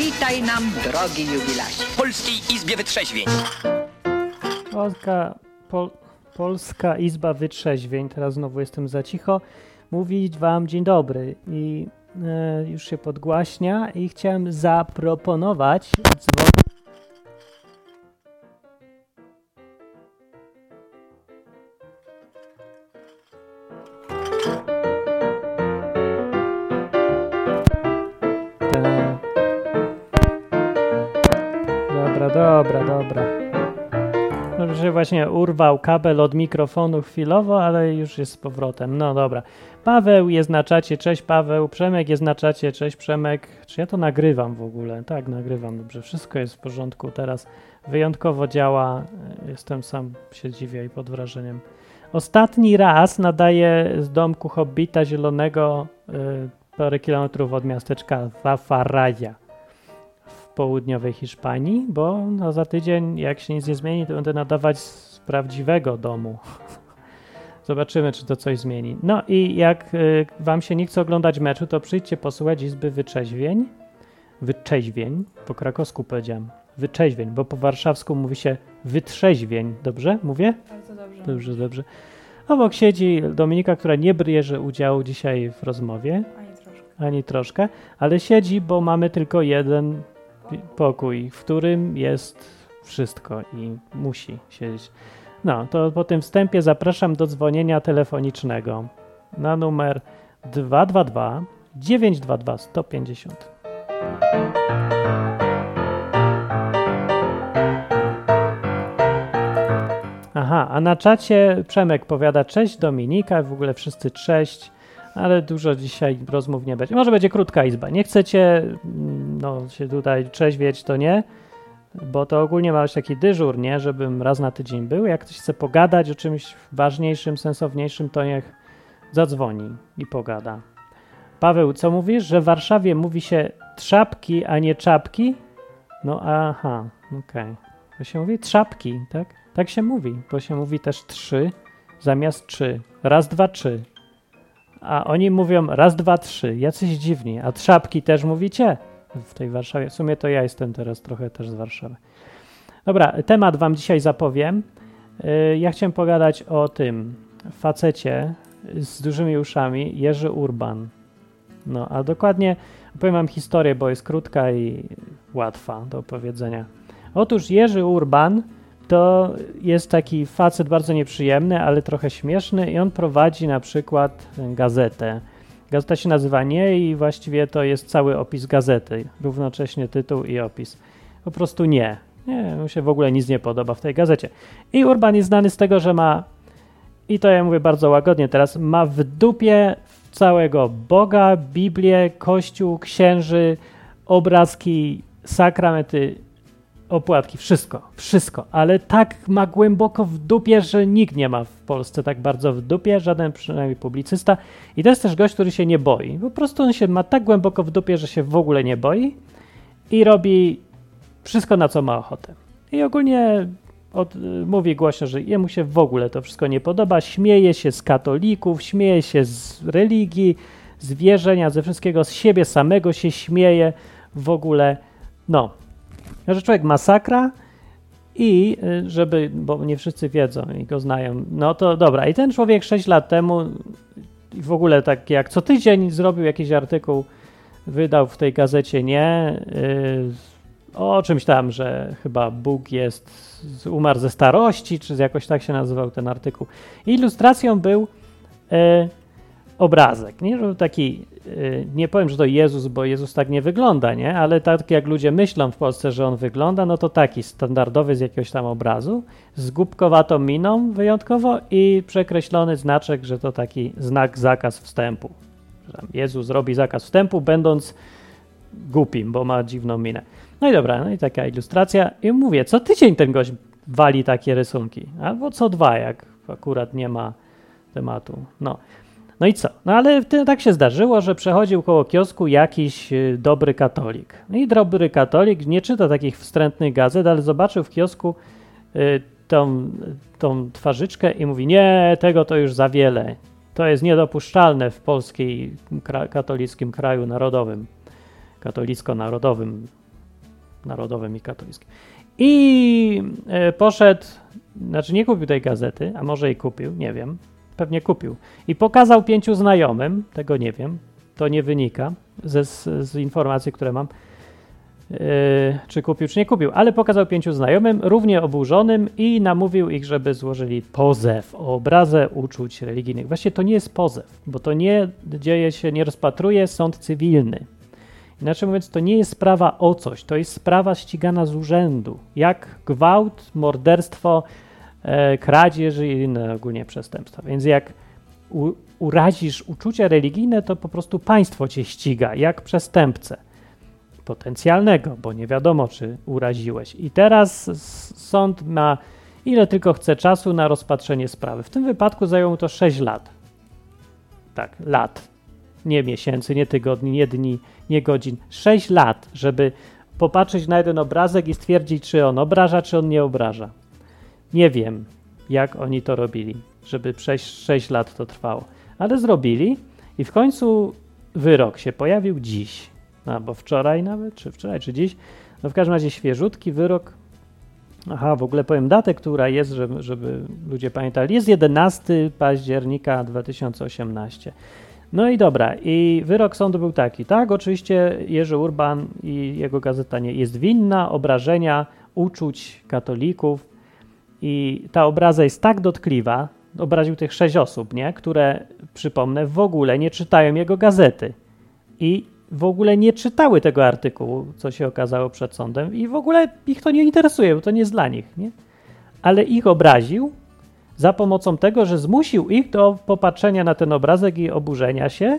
Witaj nam, drogi jubilasie. W Polskiej Izbie Wytrzeźwień. Polska, Pol, Polska Izba Wytrzeźwień, teraz znowu jestem za cicho, mówić wam dzień dobry i e, już się podgłaśnia i chciałem zaproponować dzwon... właśnie urwał kabel od mikrofonu chwilowo, ale już jest z powrotem. No dobra. Paweł jest na czacie, cześć Paweł. Przemek jest na czacie, cześć Przemek. Czy ja to nagrywam w ogóle? Tak, nagrywam. Dobrze, wszystko jest w porządku teraz. Wyjątkowo działa. Jestem sam się dziwię i pod wrażeniem. Ostatni raz nadaję z domku Hobbita Zielonego y, parę kilometrów od miasteczka Wafaraja w południowej Hiszpanii, bo no, za tydzień, jak się nic nie zmieni, to będę nadawać z prawdziwego domu. Zobaczymy, czy to coś zmieni. No i jak y, wam się nie chce oglądać meczu, to przyjdźcie posłuchać Izby Wyczeźwień. Wyczeźwień, po krakowsku powiedziałem. Wyczeźwień, bo po warszawsku mówi się wytrzeźwień. Dobrze mówię? Bardzo dobrze. Dobrze, dobrze. Obok siedzi Dominika, która nie bierze udziału dzisiaj w rozmowie, Ani troszkę. ani troszkę, ale siedzi, bo mamy tylko jeden pokój, w którym jest wszystko i musi siedzieć. No, to po tym wstępie zapraszam do dzwonienia telefonicznego na numer 222 922 150. Aha, a na czacie Przemek powiada cześć Dominika, w ogóle wszyscy cześć, ale dużo dzisiaj rozmów nie będzie. Może będzie krótka izba. Nie chcecie mm, no, się tutaj trzeźwieć, to nie, bo to ogólnie ma być taki dyżur, nie, żebym raz na tydzień był. Jak ktoś chce pogadać o czymś ważniejszym, sensowniejszym, to niech zadzwoni i pogada. Paweł, co mówisz, że w Warszawie mówi się trzapki, a nie czapki? No aha, okej. To się mówi trzapki, tak? Tak się mówi, bo się mówi też trzy zamiast trzy. Raz, dwa, trzy. A oni mówią raz, dwa, trzy. Jacyś dziwni. A trzapki też mówicie w tej Warszawie. W sumie to ja jestem teraz trochę też z Warszawy. Dobra, temat wam dzisiaj zapowiem. Yy, Ja chciałem pogadać o tym facecie z dużymi uszami, Jerzy Urban. No, a dokładnie opowiem wam historię, bo jest krótka i łatwa do opowiedzenia. Otóż Jerzy Urban to jest taki facet bardzo nieprzyjemny, ale trochę śmieszny i on prowadzi na przykład gazetę. Gazeta się nazywa Nie i właściwie to jest cały opis gazety, równocześnie tytuł i opis. Po prostu nie. Nie, mu się w ogóle nic nie podoba w tej gazecie. I Urban jest znany z tego, że ma, i to ja mówię bardzo łagodnie teraz, ma w dupie całego Boga, Biblię, Kościół, księży, obrazki, sakramenty, opłatki, wszystko, wszystko, ale tak ma głęboko w dupie, że nikt nie ma w Polsce tak bardzo w dupie, żaden przynajmniej publicysta. I to jest też gość, który się nie boi. Po prostu on się ma tak głęboko w dupie, że się w ogóle nie boi i robi wszystko, na co ma ochotę. I ogólnie od, mówi głośno, że jemu się w ogóle to wszystko nie podoba, śmieje się z katolików, śmieje się z religii, z wierzenia, ze wszystkiego, z siebie samego się śmieje, w ogóle, no, że człowiek masakra i y, żeby, bo nie wszyscy wiedzą i go znają, no to dobra. I ten człowiek 6 lat temu i w ogóle tak jak co tydzień zrobił jakiś artykuł, wydał w tej gazecie nie y, o czymś tam, że chyba Bóg jest, umarł ze starości, czy jakoś tak się nazywał ten artykuł. Ilustracją był y, obrazek, nie? Taki, nie powiem, że to Jezus, bo Jezus tak nie wygląda, nie? Ale tak jak ludzie myślą w Polsce, że on wygląda, no to taki standardowy z jakiegoś tam obrazu, z głupkowatą miną wyjątkowo i przekreślony znaczek, że to taki znak zakaz wstępu. Jezus robi zakaz wstępu, będąc głupim, bo ma dziwną minę. No i dobra, no i taka ilustracja. I mówię, co tydzień ten gość wali takie rysunki, albo co dwa, jak akurat nie ma tematu. No. No i co? No ale tak się zdarzyło, że przechodził koło kiosku jakiś y, dobry katolik. No i dobry katolik nie czyta takich wstrętnych gazet, ale zobaczył w kiosku y, tą, tą twarzyczkę i mówi: Nie, tego to już za wiele. To jest niedopuszczalne w polskiej kra- katolickim kraju narodowym, katolicko-narodowym narodowym i katolickim. I e, poszedł, znaczy nie kupił tej gazety, a może i kupił, nie wiem, pewnie kupił. I pokazał pięciu znajomym, tego nie wiem, to nie wynika ze, z informacji, które mam, yy, czy kupił, czy nie kupił, ale pokazał pięciu znajomym, równie oburzonym i namówił ich, żeby złożyli pozew o obrazę uczuć religijnych. Właściwie to nie jest pozew, bo to nie dzieje się, nie rozpatruje sąd cywilny. Inaczej mówiąc, to nie jest sprawa o coś, to jest sprawa ścigana z urzędu, jak gwałt, morderstwo, kradzież i inne ogólnie przestępstwa. Więc jak u, urazisz uczucie religijne, to po prostu państwo cię ściga, jak przestępcę potencjalnego, bo nie wiadomo, czy uraziłeś. I teraz sąd ma ile tylko chce czasu na rozpatrzenie sprawy. W tym wypadku zajęło to 6 lat. Tak, lat. Nie miesięcy, nie tygodni, nie dni, nie godzin. 6 lat, żeby popatrzeć na jeden obrazek i stwierdzić, czy on obraża, czy on nie obraża. Nie wiem, jak oni to robili, żeby przez 6 lat to trwało ale zrobili i w końcu wyrok się pojawił dziś, albo wczoraj nawet, czy wczoraj, czy dziś. No w każdym razie świeżutki wyrok. Aha, w ogóle powiem datę, która jest, żeby, żeby ludzie pamiętali. Jest 11 października 2018. No i dobra, i wyrok sądu był taki, tak, oczywiście Jerzy Urban i jego gazeta nie jest winna obrażenia uczuć katolików i ta obraza jest tak dotkliwa, obraził tych sześć osób, nie? które, przypomnę, w ogóle nie czytają jego gazety i w ogóle nie czytały tego artykułu, co się okazało przed sądem i w ogóle ich to nie interesuje, bo to nie jest dla nich. Nie? Ale ich obraził za pomocą tego, że zmusił ich do popatrzenia na ten obrazek i oburzenia się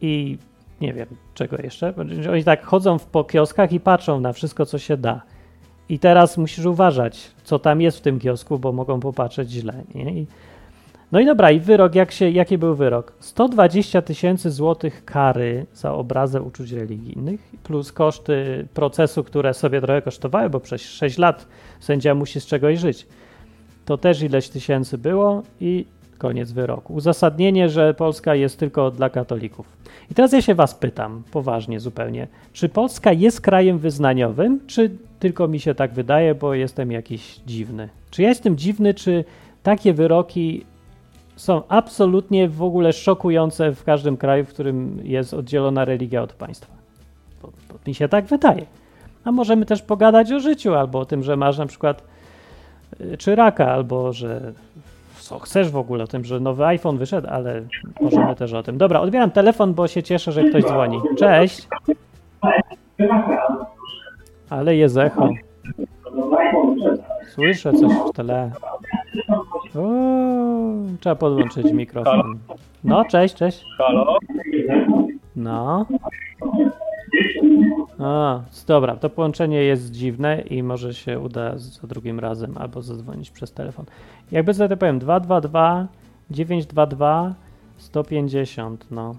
i nie wiem czego jeszcze. Oni tak chodzą po kioskach i patrzą na wszystko, co się da. I teraz musisz uważać, co tam jest w tym kiosku, bo mogą popatrzeć źle. I no i dobra, i wyrok, jak się, jaki był wyrok? 120 tysięcy złotych kary za obrazę uczuć religijnych, plus koszty procesu, które sobie trochę kosztowały, bo przez 6 lat sędzia musi z czegoś żyć. To też ileś tysięcy było i koniec wyroku. Uzasadnienie, że Polska jest tylko dla katolików. I teraz ja się was pytam, poważnie zupełnie, czy Polska jest krajem wyznaniowym, czy tylko mi się tak wydaje, bo jestem jakiś dziwny? Czy ja jestem dziwny, czy takie wyroki są absolutnie w ogóle szokujące w każdym kraju, w którym jest oddzielona religia od państwa. Bo, bo mi się tak wydaje. A możemy też pogadać o życiu, albo o tym, że masz na przykład y, czy raka, albo że co chcesz w ogóle, o tym, że nowy iPhone wyszedł, ale możemy też o tym. Dobra, odbieram telefon, bo się cieszę, że ktoś dzwoni. Cześć. Ale jest echo. Słyszę coś w tele. O, trzeba podłączyć mikrofon. No, cześć, cześć. Halo? No. A, dobra, to połączenie jest dziwne i może się uda za drugim razem albo zadzwonić przez telefon. Jakby sobie to powiem, 222 922 150, no.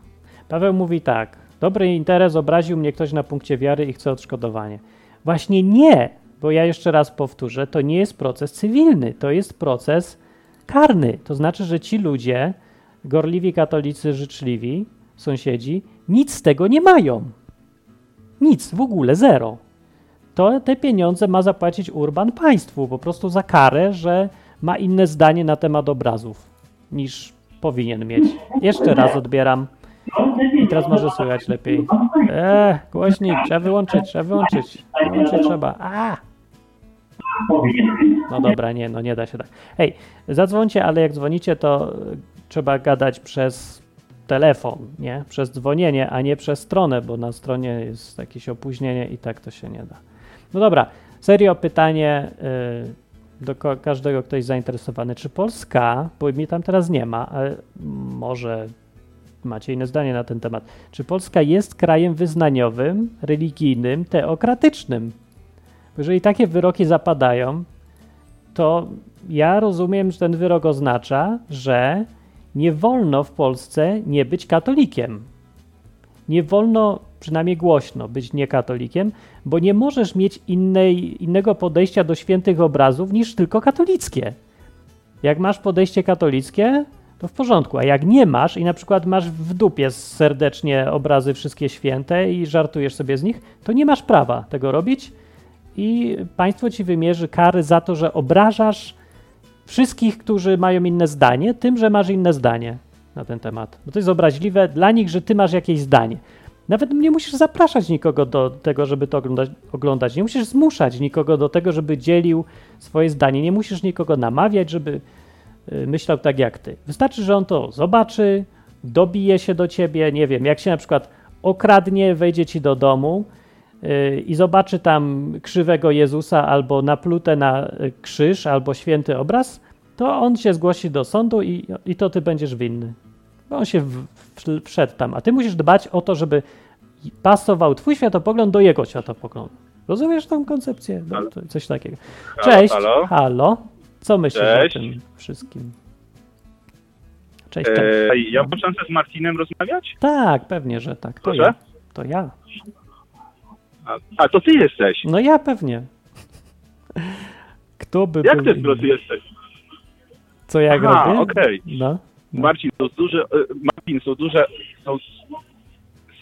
Paweł mówi tak, dobry interes obraził mnie ktoś na punkcie wiary i chce odszkodowanie. Właśnie nie, bo ja jeszcze raz powtórzę, to nie jest proces cywilny, to jest proces karny. To znaczy, że ci ludzie, gorliwi katolicy, życzliwi, sąsiedzi, nic z tego nie mają. Nic, w ogóle, zero. To te pieniądze ma zapłacić Urban państwu, po prostu za karę, że ma inne zdanie na temat obrazów niż powinien mieć. Jeszcze raz odbieram. I teraz może słychać lepiej. Eee, głośnik, trzeba wyłączyć, trzeba wyłączyć. Wyłączyć trzeba. A! No dobra, nie, no nie da się tak. Hej, zadzwońcie, ale jak dzwonicie, to trzeba gadać przez telefon, nie? Przez dzwonienie, a nie przez stronę, bo na stronie jest jakieś opóźnienie i tak to się nie da. No dobra, serio pytanie y, do każdego, ktoś zainteresowany. Czy Polska, bo mi tam teraz nie ma, ale może macie inne zdanie na ten temat. Czy Polska jest krajem wyznaniowym, religijnym, teokratycznym? Jeżeli takie wyroki zapadają, to ja rozumiem, że ten wyrok oznacza, że nie wolno w Polsce nie być katolikiem. Nie wolno, przynajmniej głośno, być niekatolikiem, bo nie możesz mieć innej, innego podejścia do świętych obrazów niż tylko katolickie. Jak masz podejście katolickie, to w porządku, a jak nie masz i na przykład masz w dupie serdecznie obrazy wszystkie święte i żartujesz sobie z nich, to nie masz prawa tego robić i państwo ci wymierzy kary za to, że obrażasz wszystkich, którzy mają inne zdanie, tym, że masz inne zdanie na ten temat. Bo to jest obraźliwe dla nich, że ty masz jakieś zdanie. Nawet nie musisz zapraszać nikogo do tego, żeby to oglądać, oglądać. Nie musisz zmuszać nikogo do tego, żeby dzielił swoje zdanie. Nie musisz nikogo namawiać, żeby y, myślał tak jak ty. Wystarczy, że on to zobaczy, dobije się do ciebie, nie wiem, jak się na przykład okradnie, wejdzie ci do domu i zobaczy tam krzywego Jezusa albo naplute na krzyż, albo święty obraz, to on się zgłosi do sądu i, i to ty będziesz winny. Bo on się w, w, wszedł tam, a ty musisz dbać o to, żeby pasował twój światopogląd do jego światopoglądu. Rozumiesz tą koncepcję? No, coś takiego. Cześć. halo. Halo. Co myślisz Cześć. o tym wszystkim? Cześć. cześć. E, ja mam szansę z Marcinem rozmawiać? Tak, pewnie, że tak. To Proszę? ja. To ja. A, a to ty jesteś. No ja pewnie. Kto by Jak był ty inny? jesteś? Co ja Aha, robię? okej. No. Marcin, są duże, e, Marcin, są duże, są,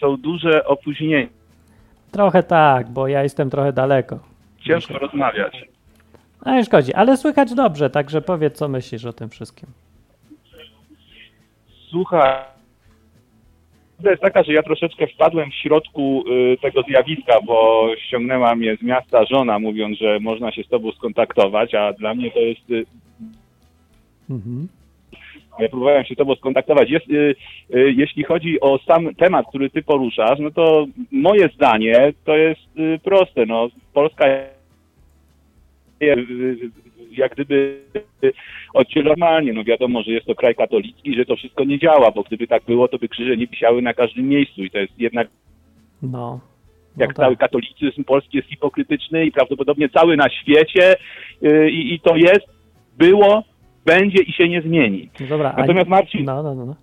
są duże opóźnienia. Trochę tak, bo ja jestem trochę daleko. Ciężko rozmawiać. A nie szkodzi, ale słychać dobrze, także powiedz, co myślisz o tym wszystkim. Słuchaj, prawda jest taka, że ja troszeczkę wpadłem w środku y, tego zjawiska, bo ściągnęła mnie z miasta żona, mówiąc, że można się z tobą skontaktować, a dla mnie to jest y, Mhm. Ja próbowałem się z tobą skontaktować. Jest, y, jeśli chodzi o sam temat, który ty poruszasz, no to moje zdanie to jest proste. No, Polska jak gdyby y, oddzielona, no wiadomo, że jest to kraj katolicki, że to wszystko nie działa, bo gdyby tak było, to by krzyże nie wisiały na każdym miejscu i to jest jednak No. jak no cały tak. katolicyzm polski jest hipokrytyczny i prawdopodobnie cały na świecie y, i, to jest, było, będzie i się nie zmieni. No Dobra, Natomiast Marcin, No, no, no. no.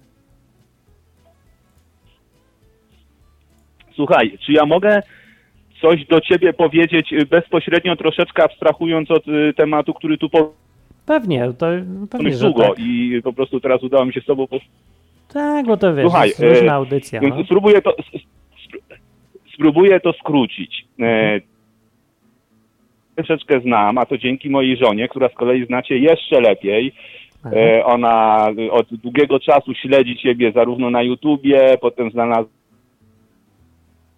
Słuchaj, czy ja mogę coś do ciebie powiedzieć y, bezpośrednio, troszeczkę abstrahując od y, tematu, który tu Pewnie, to pewnie, że długo tak. i po prostu teraz udało mi się z tobą... Po... Tak, bo to wiesz, Słuchaj, jest różna e, audycja. Więc No. spróbuję to, spróbuję to skrócić. E, troszeczkę znam, a to dzięki mojej żonie, która z kolei znacie jeszcze lepiej. E, ona od długiego czasu śledzi ciebie zarówno na YouTubie, potem znalazła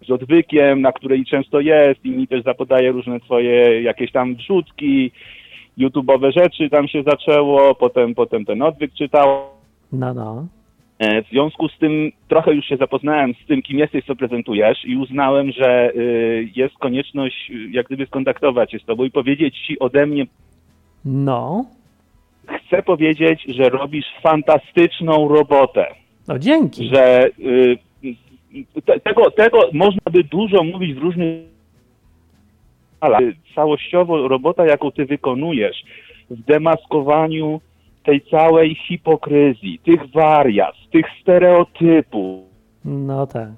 z odwykiem, na której często jest i mi też zapodaje różne twoje jakieś tam wrzutki, YouTube'owe rzeczy tam się zaczęło, potem, potem ten odwyk czytał. No, no. E, W związku z tym trochę już się zapoznałem z tym, kim jesteś, co prezentujesz i uznałem, że y, jest konieczność y, jak gdyby skontaktować się z tobą i powiedzieć ci ode mnie, No. chcę powiedzieć, że robisz fantastyczną robotę. No dzięki. że y, tego, tego można by dużo mówić w różnych całościowo robota, jaką ty wykonujesz w demaskowaniu tej całej hipokryzji, tych wariat, tych stereotypów, No tak.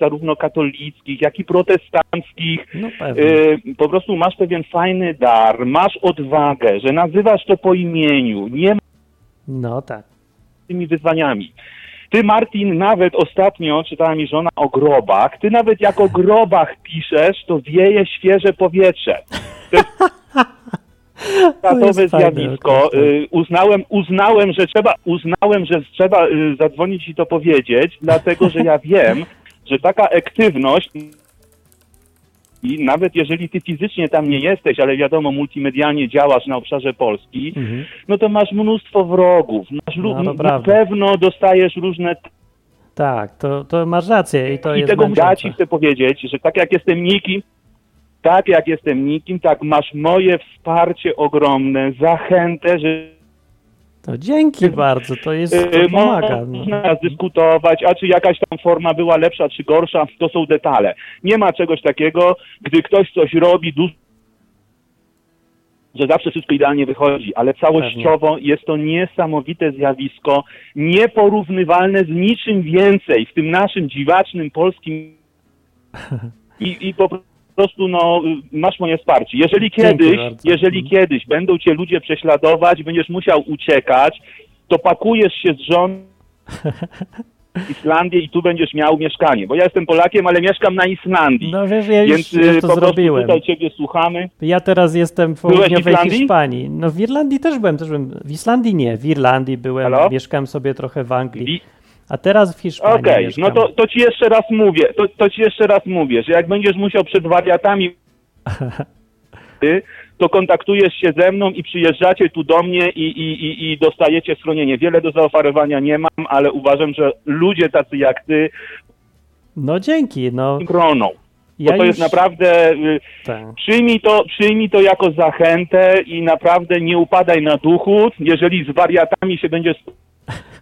zarówno katolickich, jak i protestanckich, No y, po prostu masz pewien fajny dar, masz odwagę, że nazywasz to po imieniu, nie ma No tak. tymi wyzwaniami. Ty, Martin, nawet ostatnio czytała mi żona o grobach. Ty nawet jak o grobach piszesz, to wieje świeże powietrze. To jest fajne zjawisko. tak. Y, Uznałem, uznałem, że trzeba, uznałem, że trzeba y, zadzwonić i to powiedzieć, dlatego że ja wiem, że taka aktywność i nawet jeżeli ty fizycznie tam nie jesteś, ale wiadomo, multimedialnie działasz na obszarze Polski, Mhm. no to masz mnóstwo wrogów. Masz No, na prawda. pewno dostajesz różne. Tak, to, to masz rację i to I jest tego ja męczące. ci chcę powiedzieć, że tak jak jestem nikim, tak jak jestem nikim, tak masz moje wsparcie ogromne, zachętę, że To dzięki bardzo, to jest, y, to pomaga. No. można dyskutować, a czy jakaś tam forma była lepsza czy gorsza, to są detale. Nie ma czegoś takiego, gdy ktoś coś robi, dużo że zawsze wszystko idealnie wychodzi, ale całościowo jest to niesamowite zjawisko, nieporównywalne z niczym więcej w tym naszym dziwacznym polskim i, i po prostu no, masz moje wsparcie. Jeżeli kiedyś, jeżeli Mhm. kiedyś będą cię ludzie prześladować, będziesz musiał uciekać, to pakujesz się z żon Islandię i tu będziesz miał mieszkanie. Bo ja jestem Polakiem, ale mieszkam na Islandii. No wiesz, ja już, Więc już y, to po prostu zrobiłem. tutaj ciebie słuchamy. Ja teraz jestem w południowej? Hiszpanii. No w Irlandii też byłem, też byłem. W Islandii nie, w Irlandii byłem, Halo? mieszkałem sobie trochę w Anglii. A teraz w Hiszpanii Okej, mieszkam. no to, to ci jeszcze raz mówię, to, to ci jeszcze raz mówię, że jak będziesz musiał przed wariatami ty, to kontaktujesz się ze mną i przyjeżdżacie tu do mnie i, i, i, i dostajecie schronienie. Wiele do zaoferowania nie mam, ale uważam, że ludzie tacy jak ty No dzięki, no. groną. Bo Ja to jest już- naprawdę, y, Tak. przyjmij to, przyjmij to jako zachętę i naprawdę nie upadaj na duchu. Jeżeli z wariatami się będziesz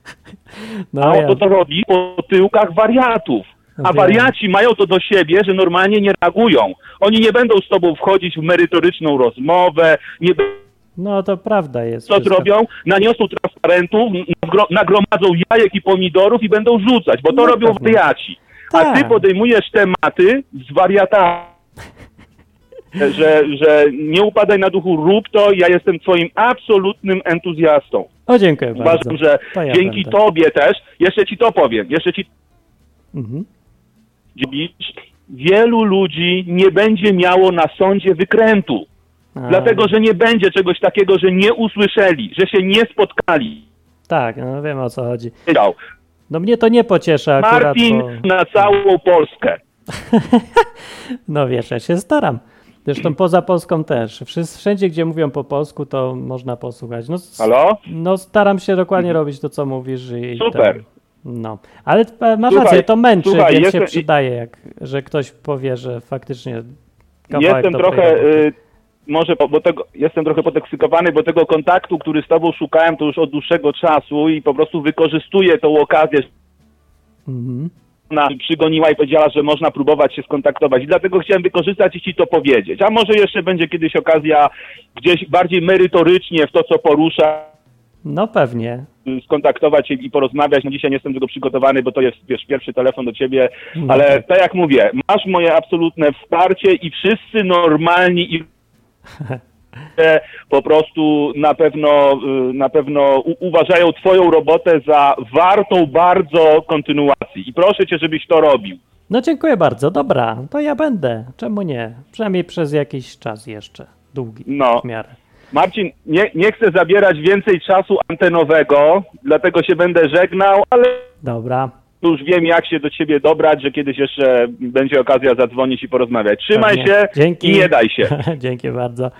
No, A ja, to to robi po tyłkach wariatów. A wariaci mają to do siebie, że normalnie nie reagują. Oni nie będą z tobą wchodzić w merytoryczną rozmowę, nie no to prawda jest. co wszystko. zrobią, naniosą transparentów, nagro- nagromadzą jajek i pomidorów i będą rzucać, bo to No robią pewnie. wariaci. A ty Tak. podejmujesz tematy z wariatami. Że, że nie upadaj na duchu, rób to. Ja jestem twoim absolutnym entuzjastą. O, dziękuję bardzo. Uważam, że To ja dzięki będę. tobie też, jeszcze ci to powiem, jeszcze ci Mhm. wielu ludzi nie będzie miało na sądzie wykrętu. A, Dlatego, że nie będzie czegoś takiego, że nie usłyszeli, że się nie spotkali. Tak, no wiem o co chodzi. No mnie to nie pociesza akurat, Martin bo... na całą Polskę. No wiesz, ja się staram. Zresztą poza Polską też. Wszędzie, gdzie mówią po polsku, to można posłuchać. No, Halo? no staram się dokładnie robić to, co mówisz. I Super. Tam, no, ale masz Słuchaj, rację, to męczy, słuchaj, więc jestem- się przydaje, jak, że ktoś powie, że faktycznie Jestem trochę, y, może, bo, tego, jestem trochę podeksykowany, bo tego kontaktu, który z tobą szukałem, to już od dłuższego czasu i po prostu wykorzystuję tą okazję, Mhm. Ona przygoniła i powiedziała, że można próbować się skontaktować. I dlatego chciałem wykorzystać i ci to powiedzieć. A może jeszcze będzie kiedyś okazja gdzieś bardziej merytorycznie w to, co porusza, No pewnie. skontaktować się i porozmawiać. No dzisiaj nie jestem tego przygotowany, bo to jest wiesz, pierwszy telefon do ciebie, No ale tak. tak jak mówię, masz moje absolutne wsparcie i wszyscy normalni i po prostu na pewno y, na pewno uważają twoją robotę za wartą bardzo kontynuacji. I proszę cię, żebyś to robił. No dziękuję bardzo, dobra, to ja będę. Czemu nie? Przynajmniej przez jakiś czas jeszcze. Długi No. w miarę. Marcin, nie, nie chcę zabierać więcej czasu antenowego, dlatego się będę żegnał, ale Dobra. już wiem, jak się do ciebie dobrać, że kiedyś jeszcze będzie okazja zadzwonić i porozmawiać. Trzymaj Pewnie. się Dzięki. i nie daj się. Dzięki bardzo.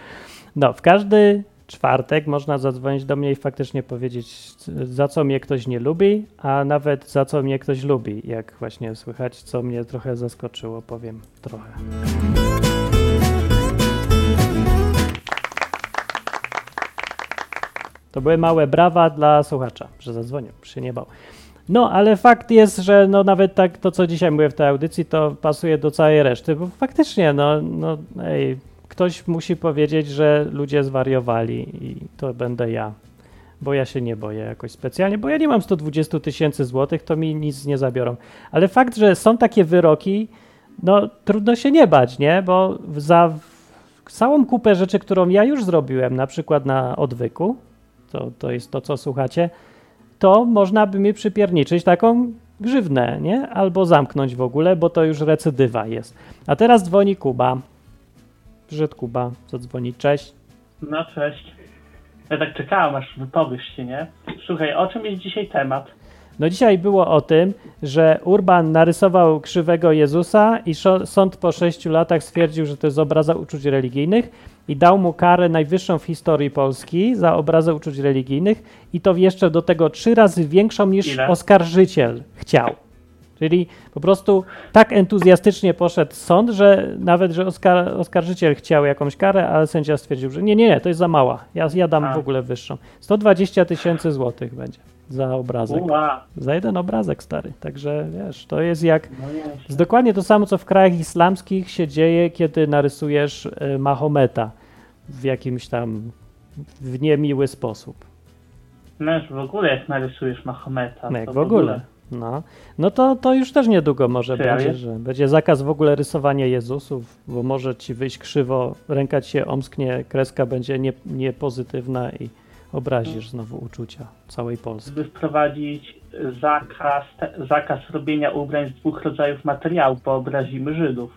No, w każdy czwartek można zadzwonić do mnie i faktycznie powiedzieć, za co mnie ktoś nie lubi, a nawet za co mnie ktoś lubi. Jak właśnie słychać, co mnie trochę zaskoczyło, powiem trochę. To były małe brawa dla słuchacza, że zadzwonił, się nie bał. No, ale fakt jest, że no nawet tak to, co dzisiaj mówię w tej audycji, to pasuje do całej reszty, bo faktycznie, no, no ej, ktoś musi powiedzieć, że ludzie zwariowali i to będę ja, bo ja się nie boję jakoś specjalnie, bo ja nie mam 120 tysięcy złotych, to mi nic nie zabiorą. Ale fakt, że są takie wyroki, no trudno się nie bać, nie? Bo za całą kupę rzeczy, którą ja już zrobiłem, na przykład na odwyku, to, to jest to, co słuchacie, to można by mi przypierniczyć taką grzywnę, nie? Albo zamknąć w ogóle, bo to już recydywa jest. A teraz dzwoni Kuba. Przyszedł Kuba, co dzwoni, cześć. No cześć. Ja tak czekałem, aż wypowiesz się, nie? Słuchaj, o czym jest dzisiaj temat? No dzisiaj było o tym, że Urban narysował krzywego Jezusa i sąd po sześciu latach stwierdził, że to jest obraza uczuć religijnych i dał mu karę najwyższą w historii Polski za obrazę uczuć religijnych i to jeszcze do tego trzy razy większą niż Ile? oskarżyciel chciał. Czyli po prostu tak entuzjastycznie poszedł sąd, że nawet, że oskar oskarżyciel chciał jakąś karę, ale sędzia stwierdził, że nie, nie, nie, to jest za mała. Ja, ja dam A. w ogóle wyższą. 120 tysięcy złotych będzie za obrazek. Uła, Za jeden obrazek stary. Także wiesz, to jest jak. no jest dokładnie to samo, co w krajach islamskich się dzieje, kiedy narysujesz y, Mahometa w jakimś tam w niemiły sposób. No już w ogóle jak narysujesz Mahometa. No jak to w ogóle. No, no to, to już też niedługo może Serio? będzie, że będzie zakaz w ogóle rysowania Jezusów, bo może ci wyjść krzywo, ręka ci się omsknie, kreska będzie nie, niepozytywna i obrazisz znowu uczucia całej Polski. Żeby wprowadzić zakaz, zakaz robienia ubrań z dwóch rodzajów materiału, bo obrazimy Żydów.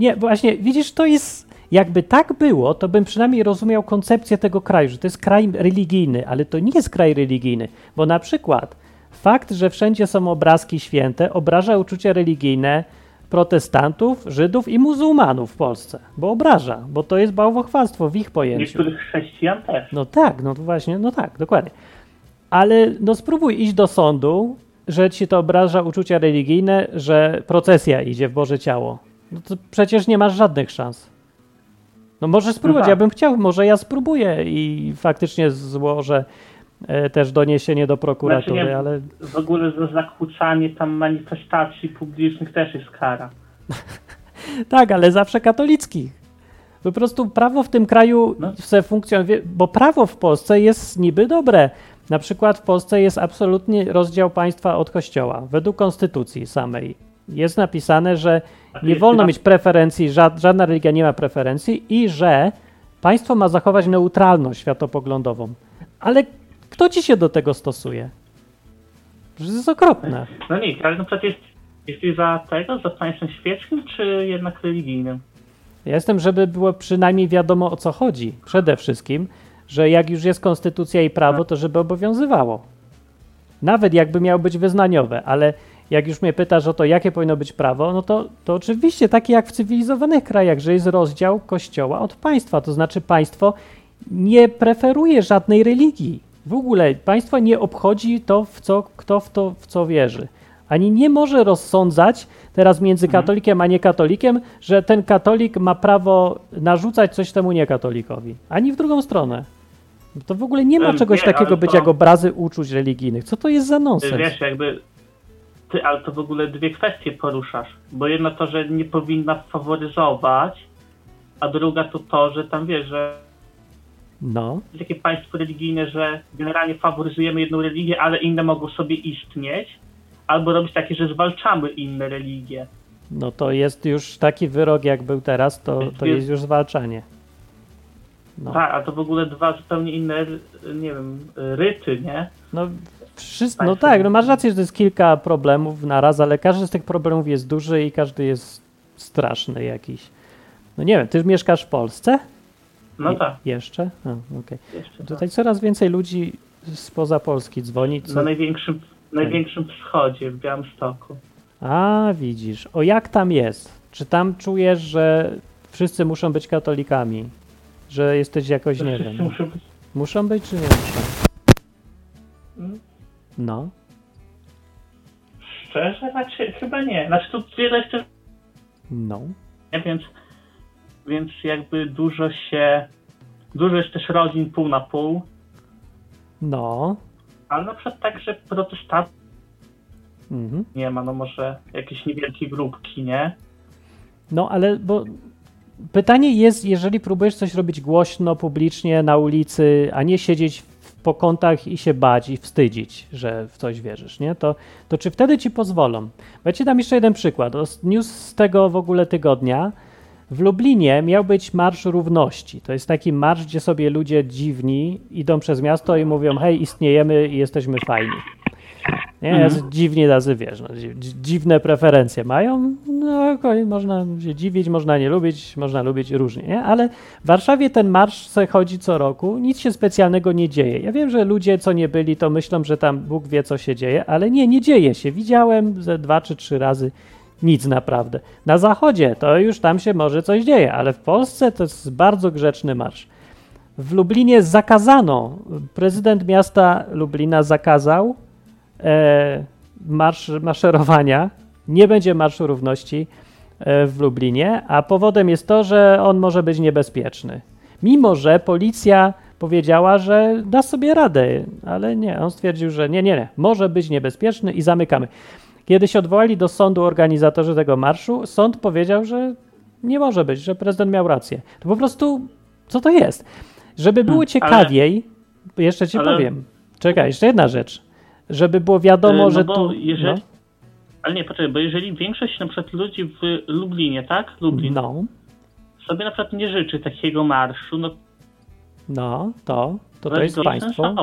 Nie, właśnie, widzisz, to jest. Jakby tak było, to bym przynajmniej rozumiał koncepcję tego kraju, że to jest kraj religijny, ale to nie jest kraj religijny, bo na przykład fakt, że wszędzie są obrazki święte, obraża uczucie religijne protestantów, Żydów i muzułmanów w Polsce, bo obraża, bo to jest bałwochwalstwo w ich pojęciu. Niektórych chrześcijan też. No tak, no właśnie, no tak, dokładnie. Ale no spróbuj iść do sądu, że ci to obraża uczucia religijne, że procesja idzie w Boże Ciało. No to przecież nie masz żadnych szans. No może spróbować, tak. ja bym chciał, może ja spróbuję i faktycznie złożę też doniesienie do prokuratury, Znaczy ale W ogóle za zakłócanie tam manifestacji publicznych też jest kara. tak, ale zawsze katolickich. Po prostu prawo w tym kraju No. se funkcjonuje, bo prawo w Polsce jest niby dobre. Na przykład w Polsce jest absolutnie rozdział państwa od kościoła. Według konstytucji samej jest napisane, że nie wolno mieć preferencji, żad, żadna religia nie ma preferencji i że państwo ma zachować neutralność światopoglądową. Ale kto ci się do tego stosuje? To jest okropne. No nie, ale na przykład jest, jesteś za tego, za państwem świeckim, czy jednak religijnym? Ja jestem, żeby było przynajmniej wiadomo o co chodzi. Przede wszystkim, że jak już jest konstytucja i prawo, to żeby obowiązywało. Nawet jakby miało być wyznaniowe, ale jak już mnie pytasz o to, jakie powinno być prawo, no to, to oczywiście takie jak w cywilizowanych krajach, że jest rozdział kościoła od państwa. To znaczy państwo nie preferuje żadnej religii. W ogóle państwo nie obchodzi to, w co, kto w to w co wierzy. Ani nie może rozsądzać teraz między katolikiem a niekatolikiem, że ten katolik ma prawo narzucać coś temu niekatolikowi. Ani w drugą stronę. To w ogóle nie ma czegoś nie, takiego być to- jak obrazy uczuć religijnych. Co to jest za nonsens? Wiesz, jakby ty, ale to w ogóle dwie kwestie poruszasz. Bo jedno to, że nie powinna faworyzować, a druga to to, że tam wiesz, że No, jest takie państwo religijne, że generalnie faworyzujemy jedną religię, ale inne mogą sobie istnieć, albo robić takie, że zwalczamy inne religie. no to jest już taki wyrok jak był teraz, to, to Jest- już zwalczanie. No. Tak, a to w ogóle dwa zupełnie inne, nie wiem, ryty, nie? No, wszystko, no tak, no masz rację, że to jest kilka problemów naraz, ale każdy z tych problemów jest duży i każdy jest straszny jakiś. No nie wiem, ty mieszkasz w Polsce? No tak, Jeszcze? A, okej. jeszcze tak. Tutaj coraz więcej ludzi spoza Polski dzwoni. Co... Na największym, największym wschodzie w Białymstoku. A, widzisz. O jak tam jest? Czy tam czujesz, że wszyscy muszą być katolikami? Że jesteś jakoś, To nie wiem. muszą być Muszą być czy nie muszą? Mm. No. Szczerze? Znaczy, chyba nie. Znaczy, tu wiele jeszcze, No. nie, więc, więc jakby dużo się, dużo jest też rodzin pół na pół, No. ale na przykład także protestantów Mhm. nie ma, no może jakieś niewielkie grupki, nie? No, ale bo pytanie jest, jeżeli próbujesz coś robić głośno, publicznie, na ulicy, a nie siedzieć w pokątach i się bać i wstydzić, że w coś wierzysz, nie? To, to czy wtedy ci pozwolą? Bo ja ci dam jeszcze jeden przykład. News z tego w ogóle tygodnia. W Lublinie miał być Marsz Równości. To jest taki marsz, gdzie sobie ludzie dziwni idą przez miasto i mówią: Hej, istniejemy i jesteśmy fajni. Nie, jacy dziwni tacy, wiesz, no, dzi- dzi- dziwne preferencje mają, no okej, można się dziwić, można nie lubić, można lubić różnie, nie? Ale w Warszawie ten marsz se chodzi co roku, nic się specjalnego nie dzieje. Ja wiem, że ludzie, co nie byli, to myślą, że tam Bóg wie, co się dzieje, ale nie, nie dzieje się. Widziałem ze dwa czy trzy razy nic naprawdę. Na zachodzie to już tam się może coś dzieje, ale w Polsce to jest bardzo grzeczny marsz. W Lublinie zakazano, prezydent miasta Lublina zakazał e, marsz, maszerowania. Nie będzie Marszu Równości e, w Lublinie, a powodem jest to, że on może być niebezpieczny. Mimo, że policja powiedziała, że da sobie radę, ale nie, on stwierdził, że nie, nie, nie, może być niebezpieczny i zamykamy. Kiedy się odwołali do sądu organizatorzy tego marszu, sąd powiedział, że nie może być, że prezydent miał rację. To po prostu, co to jest? Żeby było Hmm, ciekawiej, jeszcze ci ale- powiem. Czekaj, jeszcze jedna rzecz. Żeby było wiadomo, no że tu. jeżeli, no, Ale nie, poczekaj, bo jeżeli większość na przykład ludzi w Lublinie, tak? Lublin, no, sobie na przykład nie życzy takiego marszu, no No, to, to, to jest państwo.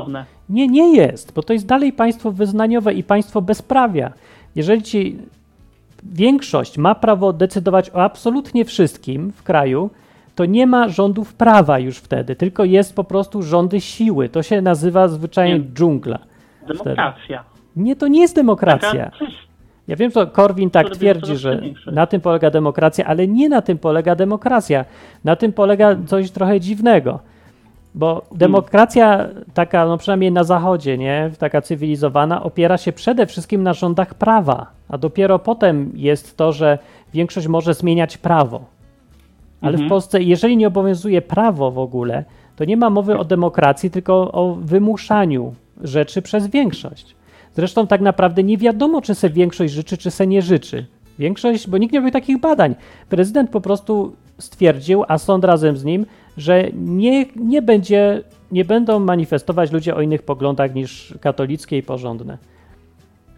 Nie, nie jest, bo to jest dalej państwo wyznaniowe i państwo bezprawia. Jeżeli ci większość ma prawo decydować o absolutnie wszystkim w kraju, to nie ma rządów prawa już wtedy, tylko jest po prostu rządy siły. To się nazywa zwyczajnie Nie. dżungla. Demokracja. Nie, to nie jest demokracja. Ja wiem, że Korwin tak twierdzi, że na tym polega demokracja, ale nie na tym polega demokracja. Na tym polega coś trochę dziwnego. Bo demokracja taka, no przynajmniej na zachodzie, nie, taka cywilizowana, opiera się przede wszystkim na rządach prawa, a dopiero potem jest to, że większość może zmieniać prawo. Ale Mhm. w Polsce, jeżeli nie obowiązuje prawo w ogóle, to nie ma mowy o demokracji, tylko o wymuszaniu rzeczy przez większość. Zresztą tak naprawdę nie wiadomo, czy se większość życzy, czy se nie życzy. Większość, bo nikt nie robi takich badań. Prezydent po prostu stwierdził, a sąd razem z nim, że nie, nie, będzie, nie będą manifestować ludzie o innych poglądach niż katolickie i porządne.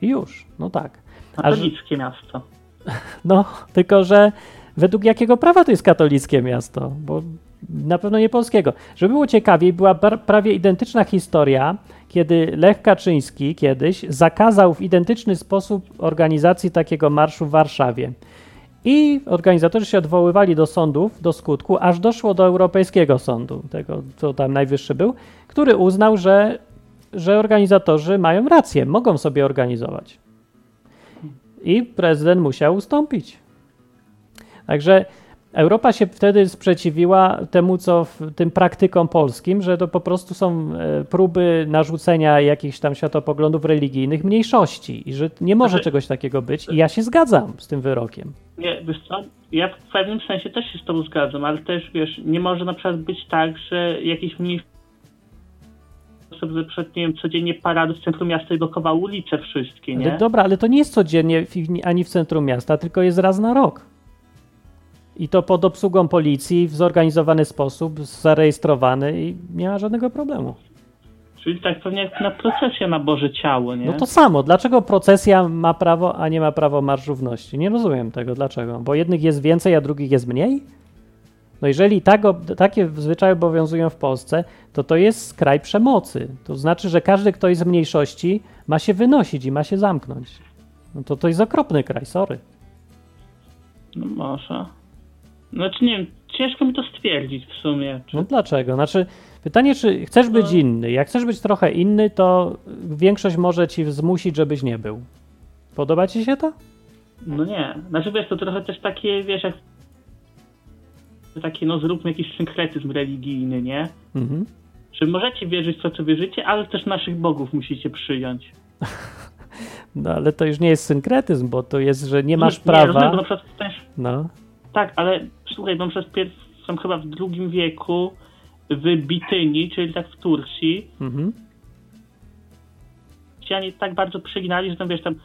I już, no tak. Katolickie miasto. no, tylko że według jakiego prawa to jest katolickie miasto? Bo na pewno nie polskiego. Żeby było ciekawiej, była prawie identyczna historia, kiedy Lech Kaczyński kiedyś zakazał w identyczny sposób organizacji takiego marszu w Warszawie. I organizatorzy się odwoływali do sądów, do skutku, aż doszło do Europejskiego Sądu, tego co tam najwyższy był, który uznał, że, że organizatorzy mają rację, mogą sobie organizować. I prezydent musiał ustąpić. Także Europa się wtedy sprzeciwiła temu, co w tym praktykom polskim, że to po prostu są e, próby narzucenia jakichś tam światopoglądów religijnych mniejszości i że nie może Znaczy- czegoś takiego być. I ja się zgadzam z tym wyrokiem. Nie, wiesz co, ja w pewnym sensie też się z tobą zgadzam, ale też, wiesz, nie może na przykład być tak, że jakiś mniej osób, przed, nie wiem, codziennie parady w centrum miasta i dookoła ulice wszystkie, Ale nie? dobra, ale to nie jest codziennie ani w centrum miasta, tylko jest raz na rok. I to pod obsługą policji w zorganizowany sposób, zarejestrowany i nie ma żadnego problemu. Czyli tak pewnie jak na procesję na Boże Ciało, nie? No to samo. Dlaczego procesja ma prawo, a nie ma prawo Marsz Równości? Nie rozumiem tego. Dlaczego? Bo jednych jest więcej, a drugich jest mniej? No jeżeli tak, takie zwyczaje obowiązują w Polsce, to to jest kraj przemocy. To znaczy, że każdy, kto jest z mniejszości, ma się wynosić i ma się zamknąć. No to to jest okropny kraj, sorry. No może. Znaczy nie wiem, ciężko mi to stwierdzić w sumie. Czy... No dlaczego? Znaczy, pytanie, czy chcesz być No. inny? Jak chcesz być trochę inny, to większość może ci zmusić, żebyś nie był. Podoba ci się to? No nie. Znaczy wiesz, to trochę też takie, wiesz, jak takie, no zróbmy jakiś synkretyzm religijny, nie? Mhm. Że możecie wierzyć w to, co wierzycie, ale też naszych bogów musicie przyjąć. No ale to już nie jest synkretyzm, bo to jest, że nie masz Nie, rozumiem, bo prawa. na przykład też, No, tak, ale słuchaj, bo przykład pierw, są chyba w drugim wieku w Bityni, czyli tak w Turcji, mhm. Tak bardzo przeginali, że tam wiesz, tam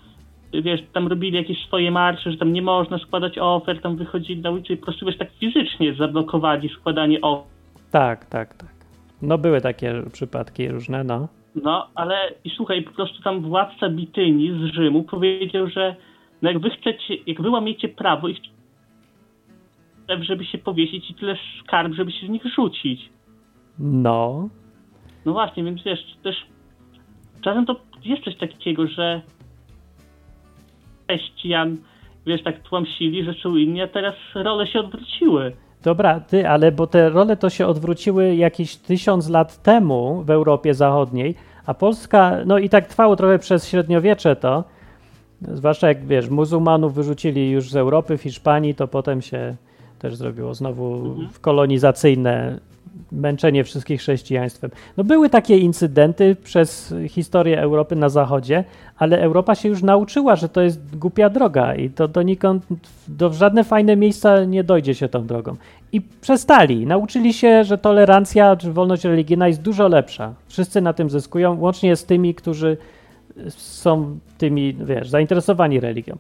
wiesz, tam robili jakieś swoje marsze, że tam nie można składać ofert, tam wychodzili na ulicę i po prostu wiesz, tak fizycznie zablokowali składanie ofert. Tak, tak, tak. No były takie przypadki różne, no. No, ale i słuchaj, po prostu tam władca Bityni z Rzymu powiedział, że no jak wy chcecie, jak wy łamiecie prawo i chcecie, żeby się powiesić i tyle skarb, żeby się z nich rzucić. No, No właśnie, więc wiesz, też czasem to jest coś takiego, że chrześcijan, wiesz, tak tłamsili, że inni, a teraz role się odwróciły. dobra, ty, ale bo te role to się odwróciły jakieś tysiąc lat temu w Europie Zachodniej, a Polska, no i tak trwało trochę przez średniowiecze to, zwłaszcza jak wiesz, muzułmanów wyrzucili już z Europy, w Hiszpanii, to potem się też zrobiło znowu kolonizacyjne męczenie wszystkich chrześcijaństwem. No były takie incydenty przez historię Europy na zachodzie, ale Europa się już nauczyła, że to jest głupia droga i to donikąd, do w żadne fajne miejsca nie dojdzie się tą drogą. I przestali, nauczyli się, że tolerancja czy wolność religijna jest dużo lepsza. Wszyscy na tym zyskują, łącznie z tymi, którzy są tymi, wiesz, zainteresowani religią.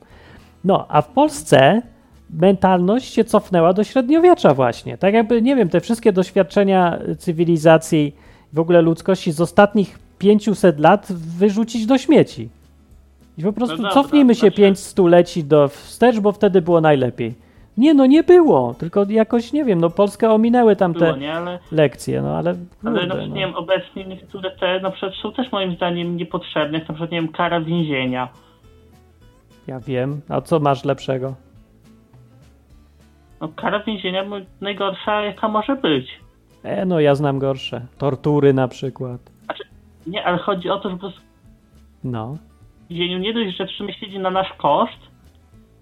No, a w Polsce mentalność się cofnęła do średniowiecza właśnie. Tak jakby, nie wiem, te wszystkie doświadczenia cywilizacji, w ogóle ludzkości z ostatnich 500 lat wyrzucić do śmieci. I po prostu No dobra, cofnijmy się znaczy- 5 stuleci do wstecz, bo wtedy było najlepiej. Nie, no nie było, tylko jakoś, nie wiem, no Polskę ominęły tam Było, te nie? Ale, lekcje, no ale ale kurde, przykład, no. nie wiem, obecnie niektóre te na przykład są też moim zdaniem niepotrzebne, na przykład, nie wiem, kara więzienia. Ja wiem, a co masz lepszego? No kara więzienia najgorsza jaka może być. E, no ja znam gorsze. Tortury na przykład. Nie, ale chodzi o to, że po prostu No. w więzieniu nie dość, że sumie siedzi na nasz koszt,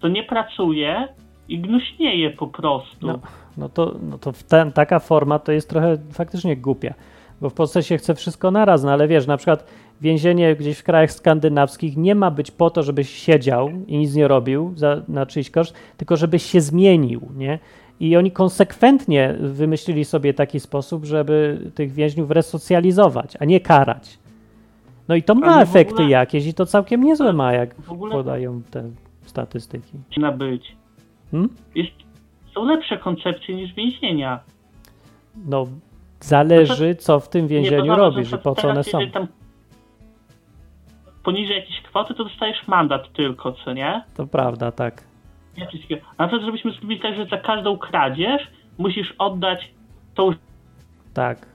to nie pracuje i gnuśnieje po prostu. No, no to, no to ten, taka forma to jest trochę faktycznie głupia, bo w Polsce się chce wszystko naraz, no ale wiesz, na przykład więzienie gdzieś w krajach skandynawskich nie ma być po to, żebyś siedział i nic nie robił za, na czyjś koszt, tylko żebyś się zmienił, nie? I oni konsekwentnie wymyślili sobie taki sposób, żeby tych więźniów resocjalizować, a nie karać. No i to ma efekty ogóle- jakieś i to całkiem niezłe ma, jak podają te statystyki. powinna być. Hmm? Jest, są lepsze koncepcje niż więzienia. No, zależy, co w tym Nie, więzieniu bo robisz i po co one są. Tam poniżej jakiejś kwoty, to dostajesz mandat tylko, co nie? To prawda, tak. Nie takiego. A na przykład, żebyśmy zrobili tak, że za każdą kradzież musisz oddać tą Tak.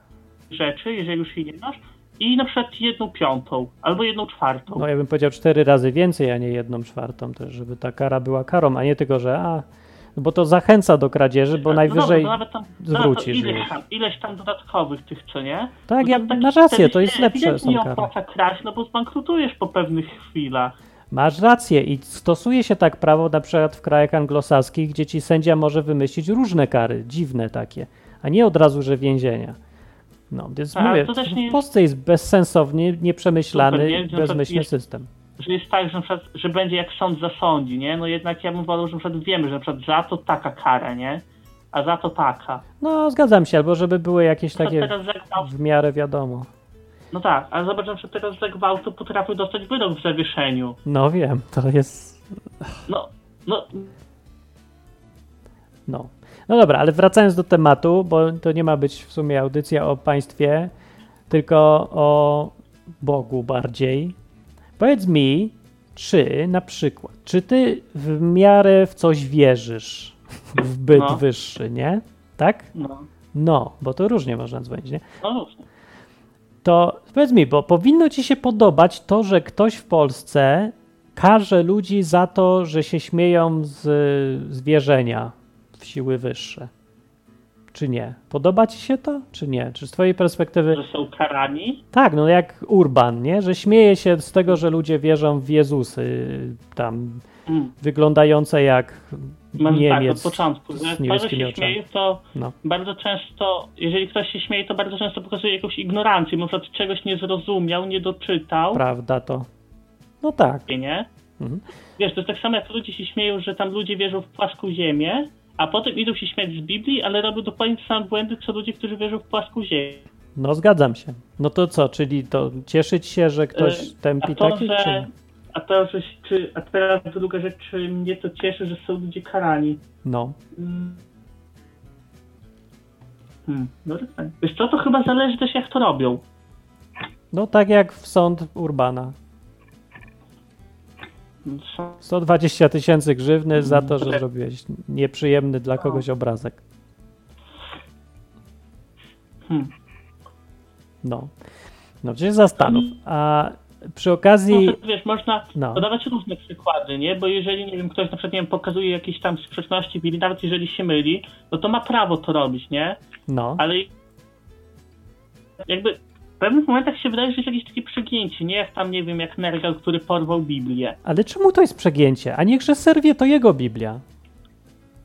rzeczy, jeżeli już jej nie masz, i na przykład jedną piątą, albo jedną czwartą. No ja bym powiedział cztery razy więcej, a nie jedną czwartą też, żeby ta kara była karą, a nie tylko, że a, bo to zachęca do kradzieży, bo No najwyżej... dobra, to nawet tam, zwrócisz nawet to ileś, tam, ileś tam dodatkowych tych, co nie? Tak, ja, taki masz rację, to jest lepsze są nie kary. opłaca kraść, no bo zbankrutujesz po pewnych chwilach. Masz rację i stosuje się tak prawo na przykład w krajach anglosaskich, gdzie ci sędzia może wymyślić różne kary, dziwne takie, a nie od razu, że więzienia. No, więc A, mówię, też nie w Polsce jest bezsensowny, nieprzemyślany, Super, nie? Bezmyślny jest- system. Że jest tak, że, przykład, że będzie jak sąd zasądzi, nie? No jednak ja bym wolał, że na przykład wiemy, że na przykład za to taka kara, nie? A za to taka. No, zgadzam się, albo żeby były jakieś takie gwałt, w miarę wiadomo. no tak, ale zobacz, że teraz za gwałtu potrafił dostać wyrok w zawieszeniu. No wiem, to jest No, no, No. No dobra, ale wracając do tematu, bo to nie ma być w sumie audycja o państwie, tylko o Bogu bardziej. Powiedz mi, czy na przykład, czy ty w miarę w coś wierzysz, w byt No. wyższy, nie? Tak? no, No, bo to różnie można dzwonić, nie? no różnie. To powiedz mi, bo powinno ci się podobać to, że ktoś w Polsce karze ludzi za to, że się śmieją z zwierzenia w siły wyższe. Czy nie? Podoba ci się to, czy nie? Czy z twojej perspektywy... Że są karani. Tak, no jak Urban, nie? Że śmieje się z tego, że ludzie wierzą w Jezusy tam Mm. wyglądające jak tak, Niemiec od początku, że niebieskimi się śmieje, to No. bardzo często, jeżeli ktoś się śmieje, to bardzo często pokazuje jakąś ignorancję, przykład czegoś nie zrozumiał, nie doczytał, Prawda to? No tak. nie? Mhm. Wiesz, to jest tak samo jak ludzie się śmieją, że tam ludzie wierzą w płaską ziemię, a potem idą się śmiać z Biblii, ale robią dokładnie te same błędy, co ludzie, którzy wierzą w płaską ziemię. No zgadzam się. No to co, czyli to cieszyć się, że ktoś E, tępi a to, taki, że- czy? A to, że, czy, a teraz druga rzecz, czy mnie to cieszy, że są ludzie karani. No. Mm. Hmm, no tak. Wiesz co, to chyba zależy też jak to robią. No tak jak w sąd Urbana. 120 tysięcy grzywny za to, że zrobiłeś nieprzyjemny dla kogoś obrazek. Hmm. No. No, cię zastanów. A przy okazji... No, wiesz, można No. podawać różne przykłady, nie? Bo jeżeli, nie wiem, ktoś na przykład, nie wiem, pokazuje jakieś tam sprzeczności nawet jeżeli się myli, no to ma prawo to robić, nie? No. Ale jakby w pewnych momentach się wydaje, że jest jakieś takie przegięcie, nie? Jak tam, nie wiem, jak Nergal, który porwał Biblię. Ale czemu to jest przegięcie? A niechże serwie to jego Biblia.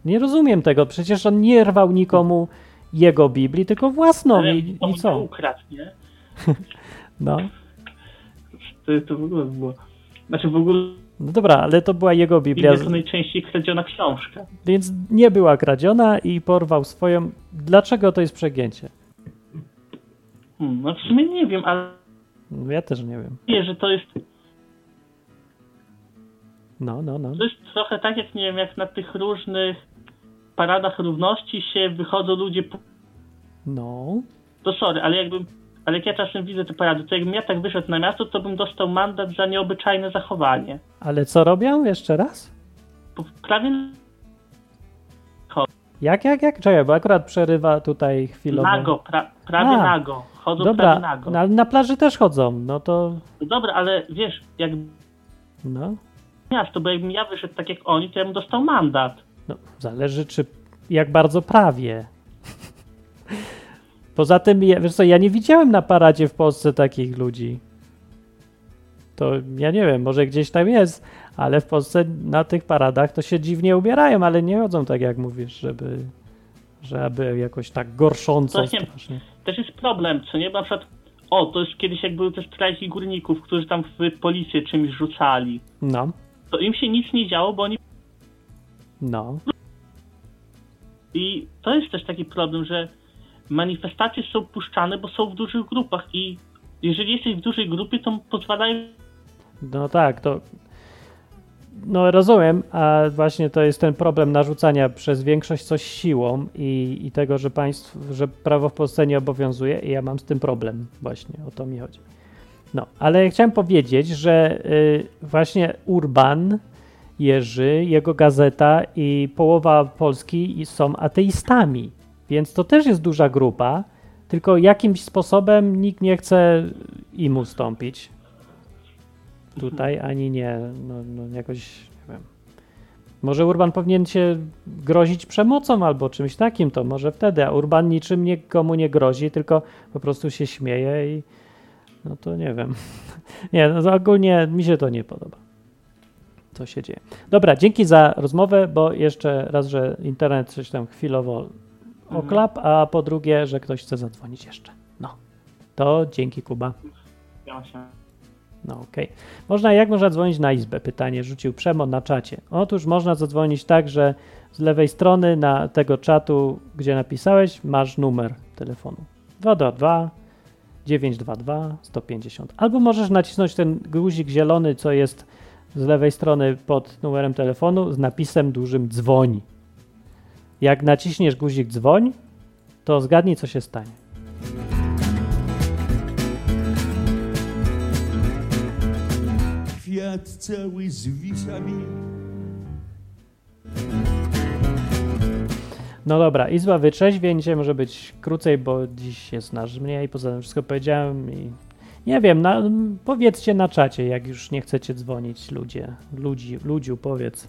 Nie rozumiem tego. Przecież on nie rwał nikomu jego Biblii, tylko własną. Ale I, i co? ukradł, nie? No. To, to w ogóle było... Znaczy w ogóle no dobra, ale to była jego Biblia, Biblia to najczęściej kradziona książka. więc nie była kradziona i porwał swoją. Dlaczego to jest przegięcie? Hmm, no w sumie nie wiem, ale No, Ja też nie wiem. wie, że to jest, No, no, no. to jest trochę tak, jak nie wiem, jak na tych różnych paradach równości się wychodzą ludzie po... No. To sorry, ale jakbym ale jak ja czasem widzę te parady, to jakbym ja tak wyszedł na miasto, to bym dostał mandat za nieobyczajne zachowanie. Ale co robią? Jeszcze raz? Bo prawie Jak, jak, jak? Czekaj, bo akurat przerywa tutaj chwilowo. Nago, pra, prawie A, nago. Chodzą Dobra, prawie nago. no, ale na plaży też chodzą, no to No dobra, ale wiesz, jak no, miasto, bo jakbym ja wyszedł tak jak oni, to ja bym dostał mandat. no zależy czy jak bardzo prawie. Poza tym, wiesz co, ja nie widziałem na paradzie w Polsce takich ludzi. To ja nie wiem, może gdzieś tam jest, ale w Polsce na tych paradach to się dziwnie ubierają, ale nie chodzą tak jak mówisz, żeby, żeby jakoś tak gorsząco Właśnie. strasznie. Też jest problem, co nie? Bo na przykład, o, to jest kiedyś jak były te strajki górników, którzy tam w policję czymś rzucali. No, To im się nic nie działo, bo oni... no, I to jest też taki problem, że manifestacje są puszczane, bo są w dużych grupach i jeżeli jesteś w dużej grupie, to pozwalają no tak, to no rozumiem, a właśnie to jest ten problem narzucania przez większość coś siłą i, i tego, że państw, że prawo w Polsce nie obowiązuje i ja mam z tym problem właśnie, o to mi chodzi. No, ale chciałem powiedzieć, że y, właśnie Urban, Jerzy, jego gazeta i połowa Polski są ateistami, więc to też jest duża grupa, tylko jakimś sposobem nikt nie chce im ustąpić tutaj, ani nie, no, no jakoś, nie wiem. Może Urban powinien się grozić przemocą albo czymś takim, to może wtedy, a Urban niczym nikomu nie grozi, tylko po prostu się śmieje i no to nie wiem. Nie, no ogólnie mi się to nie podoba. Co się dzieje. Dobra, dzięki za rozmowę, bo jeszcze raz, że internet coś tam chwilowo oklap, a po drugie, że ktoś chce zadzwonić jeszcze. No, to dzięki Kuba. Ja się... No okej. Można, jak można dzwonić na izbę? Pytanie rzucił Przemo na czacie. Otóż można zadzwonić tak, że z lewej strony na tego czatu, gdzie napisałeś, masz numer telefonu. 222 922 150. Albo możesz nacisnąć ten guzik zielony, co jest z lewej strony pod numerem telefonu z napisem dużym dzwoni. Jak naciśniesz guzik dzwoń, to zgadnij, co się stanie. Kwiat cały zwisa mi. No dobra, Izba wytrzeźwień dzisiaj może być krócej, bo dziś jest nasz mniej, poza tym wszystko powiedziałem i nie wiem, na, powiedzcie na czacie, jak już nie chcecie dzwonić ludzie, ludzi, ludziu, powiedz.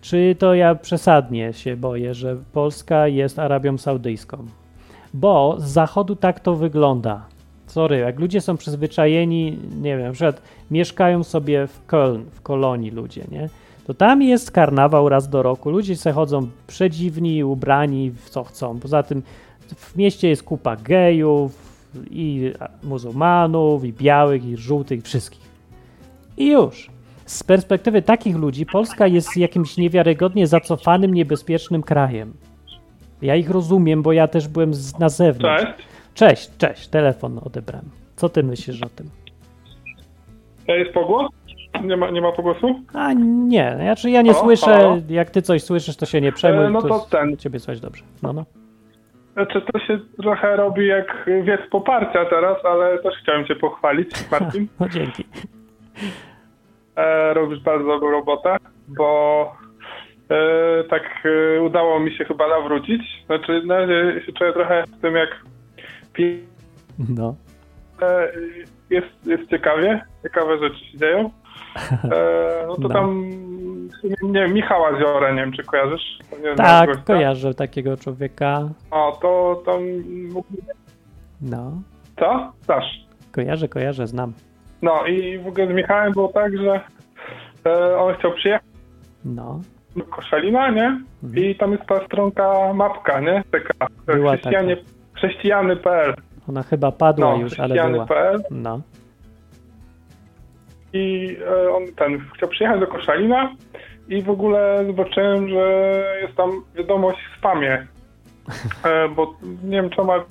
Czy to ja przesadnie się boję, że Polska jest Arabią Saudyjską? Bo z zachodu tak to wygląda. Sorry, jak ludzie są przyzwyczajeni, nie wiem, na przykład mieszkają sobie w Köln, w Kolonii ludzie, nie? To tam jest karnawał raz do roku. Ludzie se chodzą przedziwni, ubrani w co chcą. Poza tym w mieście jest kupa gejów i muzułmanów, i białych, i żółtych, wszystkich. I już. Z perspektywy takich ludzi Polska jest jakimś niewiarygodnie zacofanym, niebezpiecznym krajem. Ja ich rozumiem, bo ja też byłem z, na zewnątrz. Cześć, cześć, telefon odebrałem. Co ty myślisz o tym? Jest pogłos? Nie ma, nie ma pogłosu? A nie, znaczy ja nie O, słyszę, halo? jak ty coś słyszysz, to się nie przejmuj. E, no to ten. Ciebie słychać dobrze. No, no. Znaczy to się trochę robi jak wiec poparcia teraz, ale też chciałem cię pochwalić, Marcin. no dzięki. E, robisz bardzo dobrą robotę, bo e, tak e, udało mi się chyba nawrócić. Znaczy na razie się czuję trochę w tym jak No. e, jest, jest ciekawie, ciekawe rzeczy się dzieją. E, no to No. tam nie, Michała Ziorę, nie wiem czy kojarzysz? Nie Tak, kojarzę takiego człowieka. O, to tam... No. Co? Znasz. Kojarzę, kojarzę, znam. No i w ogóle z Michałem było tak, że e, on chciał przyjechać No. Koszalina, nie? I tam jest ta stronka mapka, nie? Taka Mhm. Była chrześcijanie, chrześcijany.pl Ona chyba padła No, już, ale była. No. i e, on ten chciał przyjechać do Koszalina i w ogóle zobaczyłem, że jest tam wiadomość w spamie. E, bo nie wiem, czy ma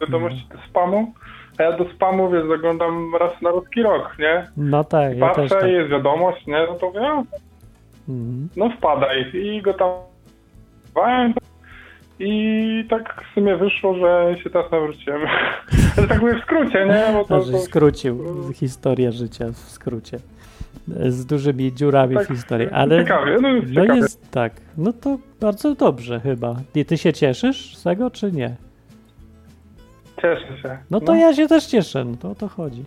wiadomości do spamu, a ja do spamu, wiesz, zaglądam raz na ruski rok, nie? No tak, ja też Patrzę, tak. jest wiadomość, nie? No to mówię, a, Mhm. no wpadaj. I go tam i tak w sumie wyszło, że się teraz nawróciłem. Ale tak mówię w skrócie, nie? Bo to, to, skrócił historię życia w skrócie. z dużymi dziurami Tak, w historii, ale Ciekawie, no jest no ciekawie. jest tak. No to bardzo dobrze chyba. I ty się cieszysz z tego, czy nie? Cieszę się. No to ja się też cieszę, no to o to chodzi.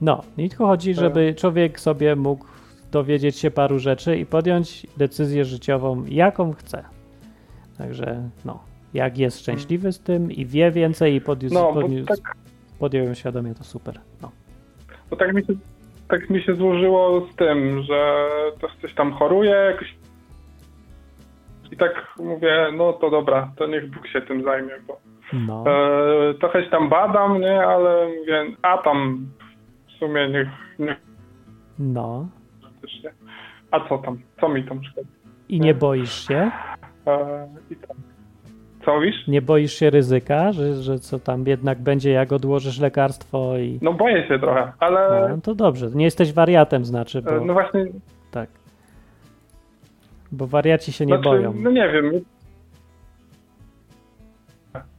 No, i tylko chodzi, Tak. żeby człowiek sobie mógł dowiedzieć się paru rzeczy i podjąć decyzję życiową, jaką chce. Także, no, jak jest szczęśliwy z tym i wie więcej i podniósł, No, podniósł, tak, podjął ją świadomie, to super. No. bo tak mi się tak mi się złożyło z tym, że też coś tam choruje jakoś i tak mówię, no to dobra, to niech Bóg się tym zajmie, bo No, e, trochę się tam badam, nie, ale mówię, a tam w sumie niech, niech no. A co tam? Co mi tam szkodzi? I nie boisz się? E, I tam. Co mówisz? Nie boisz się ryzyka, że, że co tam jednak będzie, jak odłożysz lekarstwo i... No boję się trochę, ale No to dobrze, nie jesteś wariatem znaczy, bo no właśnie, tak. Bo wariaci się nie znaczy, boją. no nie wiem.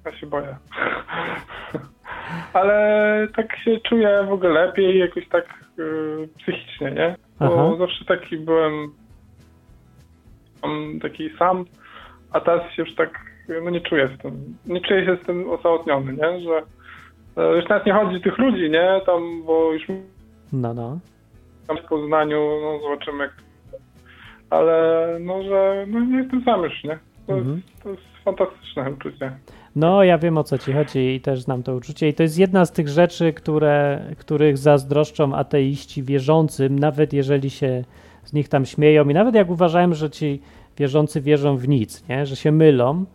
Ja się boję. ale tak się czuję w ogóle lepiej, jakoś tak e, psychicznie, nie? Bo Aha. zawsze taki byłem taki sam, a teraz się już tak no nie czuję z tym, nie czuję się z tym osamotniony, nie? Że e, już nawet nie chodzi o tych ludzi, nie? Tam, bo już No, no. tam w Poznaniu, no zobaczymy jak ale no, że no nie jestem sam już, nie? To, Mhm. jest, to jest fantastyczne uczucie. No, ja wiem o co ci chodzi i też znam to uczucie. I to jest jedna z tych rzeczy, które, których zazdroszczą ateiści wierzącym, nawet jeżeli się z nich tam śmieją i nawet jak uważałem, że ci wierzący wierzą w nic, nie? że się mylą,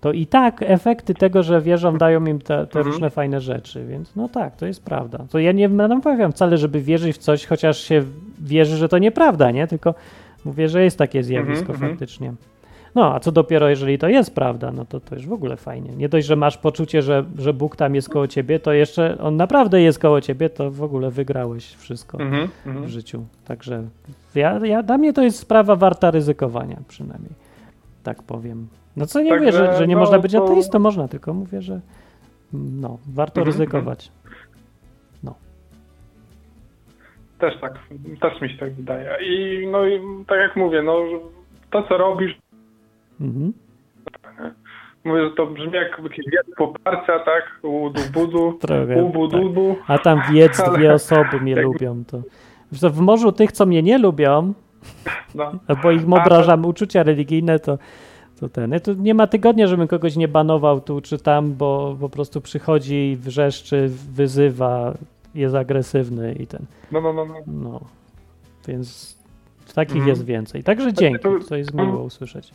to i tak efekty tego, że wierzą, dają im te, te Mhm. różne fajne rzeczy. Więc no tak, to jest prawda. To ja nie namawiam wcale, żeby wierzyć w coś, chociaż się wierzy, że to nieprawda, nie? Tylko mówię, że jest takie zjawisko Mhm, mhm. faktycznie. No, a co dopiero, jeżeli to jest prawda, no to to już w ogóle fajnie. Nie dość, że masz poczucie, że, że Bóg tam jest koło ciebie, to jeszcze on naprawdę jest koło ciebie, to w ogóle wygrałeś wszystko Mhm, w mhm. życiu. Także ja, ja, dla mnie to jest sprawa warta ryzykowania przynajmniej. Tak powiem. No co nie Także, mówię, że, że nie no, można być to- ateistą, można, tylko mówię, że no, warto Mhm, ryzykować. Też tak, też mi się tak wydaje. I no i tak jak mówię, no to co robisz, Mhm. mówię, że to brzmi jak jakieś wielkie poparcia, tak? Udu budu, ubu tak. dubu. A tam wiedz, Ale- dwie osoby mnie tak- lubią. To, w morzu tych, co mnie nie lubią, No. bo ich obrażam uczucia religijne, to, to ten. To nie ma tygodnia, żebym kogoś nie banował tu czy tam, bo po prostu przychodzi, wrzeszczy, wyzywa, jest agresywny i ten. No, no, no, no. No. Więc takich Mhm. jest więcej. Także dzięki, to- to jest miło usłyszeć.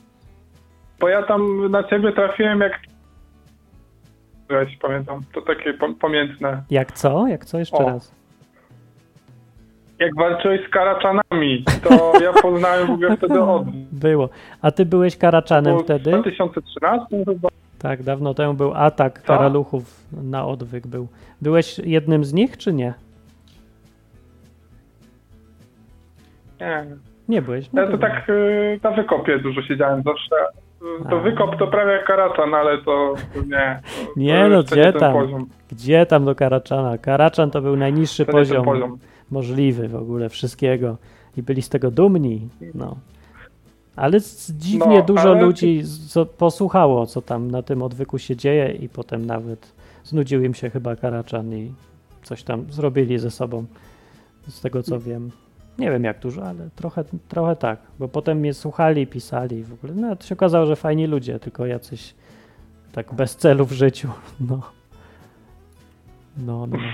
Bo ja tam na ciebie trafiłem jak... Ja się pamiętam, to takie pamiętne. Jak co? Jak co? Jeszcze O. raz. Jak walczyłeś z karaczanami, to ja poznałem w ogóle wtedy od... Było. A ty byłeś karaczanem było W wtedy? 2013 chyba. Tak, dawno temu był atak Co? karaluchów na odwyk był. Byłeś jednym z nich, czy nie? Nie, Nie byłeś. No Ja to tak y, na wykopie dużo siedziałem zawsze. To A. wykop to prawie jak karaczan, ale to, to nie. To, Nie, to no gdzie ten tam? Poziom. Gdzie tam do Karaczana? Karaczan to był najniższy To nie ten poziom, poziom. Możliwy w ogóle wszystkiego i byli z tego dumni. No. Ale dziwnie No, dużo ale- ludzi co posłuchało, co tam na tym odwyku się dzieje i potem nawet znudził im się chyba Karaczan i coś tam zrobili ze sobą, z tego co wiem. Nie wiem jak dużo, ale trochę, trochę tak, bo potem mnie słuchali, pisali w ogóle. No, to się okazało, że fajni ludzie, tylko jacyś tak bez celu w życiu. No. No, no.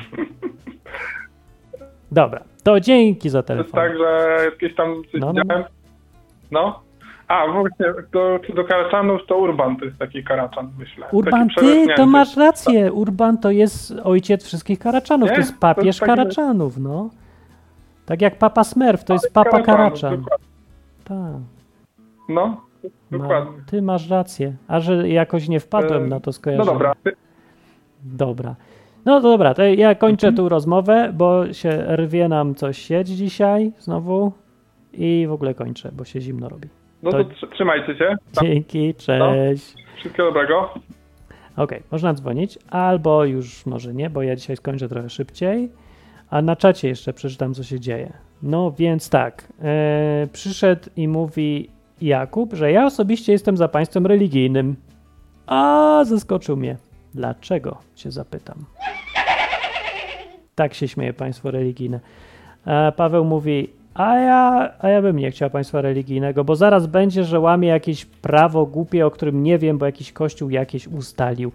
no. Dobra, to dzięki za To jest telefon. tak, że jakieś tam coś No, no. No. A, właśnie, to, czy do karaczanów to Urban to jest taki karaczan, myślę. Urban, ty to masz rację. Urban to jest ojciec wszystkich Karaczanów. Nie? To jest To papież jest taki- Karaczanów, no. Tak jak Papa Smurf, to jest Papa Karaczan. Tak. No, Ma, dokładnie. ty masz rację. A że jakoś nie wpadłem E, na to No skojarzenie. dobra. Ty- Dobra. No to dobra, to ja kończę Mhm. tu rozmowę, bo się rwie nam coś sieć dzisiaj znowu i w ogóle kończę, bo się zimno robi. No To- to tr- trzymajcie się. Tam, Dzięki, cześć. Wszystkiego dobrego. Okej, można dzwonić, albo już może nie, bo ja dzisiaj skończę trochę szybciej, A na czacie jeszcze przeczytam, co się dzieje. No więc tak, e, przyszedł i mówi Jakub, że ja osobiście jestem za państwem religijnym. A zaskoczył mnie. Dlaczego? Się zapytam. Tak się śmieje państwo religijne. A Paweł mówi, a ja, a ja bym nie chciał państwa religijnego, bo zaraz będzie, że łamie jakieś prawo głupie, o którym nie wiem, bo jakiś kościół jakieś ustalił.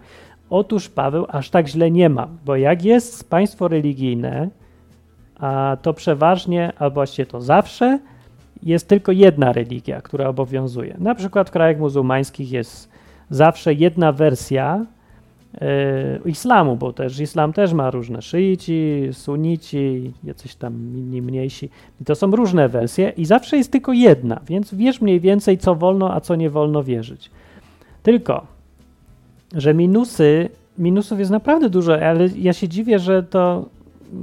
Otóż Paweł aż tak źle nie ma, bo jak jest państwo religijne, a to przeważnie, albo właściwie to zawsze, jest tylko jedna religia, która obowiązuje. Na przykład w krajach muzułmańskich jest zawsze jedna wersja e, islamu, bo też islam też ma różne szyici, sunici, jacyś tam inni mniejsi. I to są różne wersje i zawsze jest tylko jedna, więc wiesz mniej więcej, co wolno, a co nie wolno wierzyć. Tylko, że minusy, minusów jest naprawdę dużo, ale ja się dziwię, że to,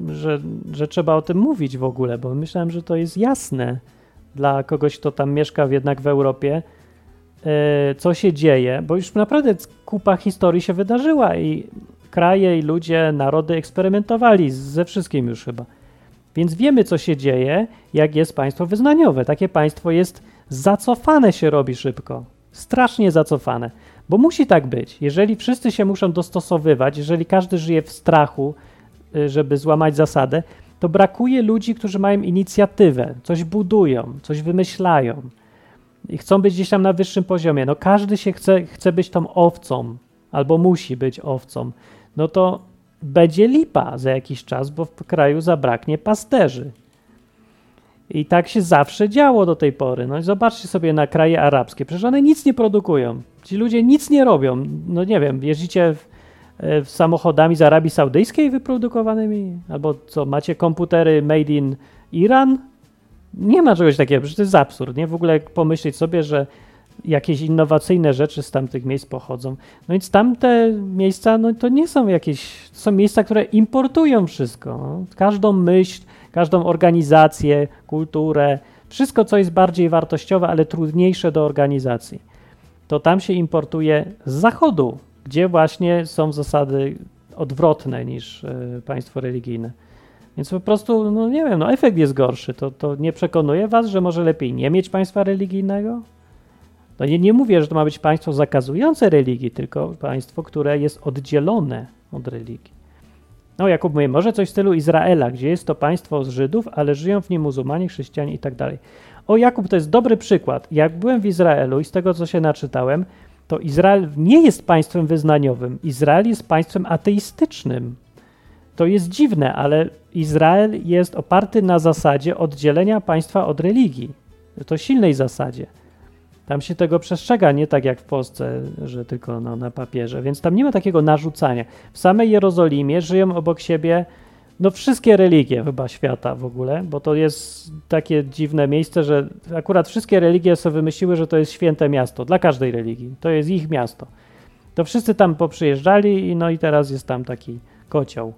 że, że trzeba o tym mówić w ogóle, bo myślałem, że to jest jasne dla kogoś, kto tam mieszka jednak w Europie, e, co się dzieje, bo już naprawdę kupa historii się wydarzyła i kraje i ludzie, narody eksperymentowali ze wszystkim już chyba. Więc wiemy, co się dzieje, jak jest państwo wyznaniowe. Takie państwo jest zacofane się robi szybko. Strasznie zacofane. Bo musi tak być. Jeżeli wszyscy się muszą dostosowywać, jeżeli każdy żyje w strachu, y, żeby złamać zasadę, to brakuje ludzi, którzy mają inicjatywę, coś budują, coś wymyślają i chcą być gdzieś tam na wyższym poziomie. No każdy się chce, chce być tą owcą albo musi być owcą. No to będzie lipa za jakiś czas, bo w kraju zabraknie pasterzy. I tak się zawsze działo do tej pory. No i zobaczcie sobie na kraje arabskie. Przecież one nic nie produkują. Ci ludzie nic nie robią. No nie wiem, jeździcie w, w samochodami z Arabii Saudyjskiej wyprodukowanymi? Albo co, macie komputery made in Iran? Nie ma czegoś takiego, przecież to jest absurd, nie? W ogóle pomyśleć sobie, że jakieś innowacyjne rzeczy z tamtych miejsc pochodzą. No więc tamte miejsca, no to nie są jakieś, to są miejsca, które importują wszystko. No. Każdą myśl, każdą organizację, kulturę, wszystko, co jest bardziej wartościowe, ale trudniejsze do organizacji, to tam się importuje z zachodu, gdzie właśnie są zasady odwrotne niż y, państwo religijne. Więc po prostu, no nie wiem, no efekt jest gorszy. To, to nie przekonuje was, że może lepiej nie mieć państwa religijnego? No nie, nie mówię, że to ma być państwo zakazujące religii, tylko państwo, które jest oddzielone od religii. No Jakub mówi, może coś w stylu Izraela, gdzie jest to państwo z Żydów, ale żyją w nim muzułmanie, chrześcijanie i tak dalej. O Jakub, to jest dobry przykład. Jak byłem w Izraelu i z tego, co się naczytałem, to Izrael nie jest państwem wyznaniowym. Izrael jest państwem ateistycznym. To jest dziwne, ale Izrael jest oparty na zasadzie oddzielenia państwa od religii. To silnej zasadzie. Tam się tego przestrzega, nie tak jak w Polsce, że tylko no, na papierze, więc tam nie ma takiego narzucania. W samej Jerozolimie żyją obok siebie no wszystkie religie chyba świata w ogóle, bo to jest takie dziwne miejsce, że akurat wszystkie religie sobie wymyśliły, że to jest święte miasto dla każdej religii. To jest ich miasto. To wszyscy tam poprzyjeżdżali i no i teraz jest tam taki kocioł.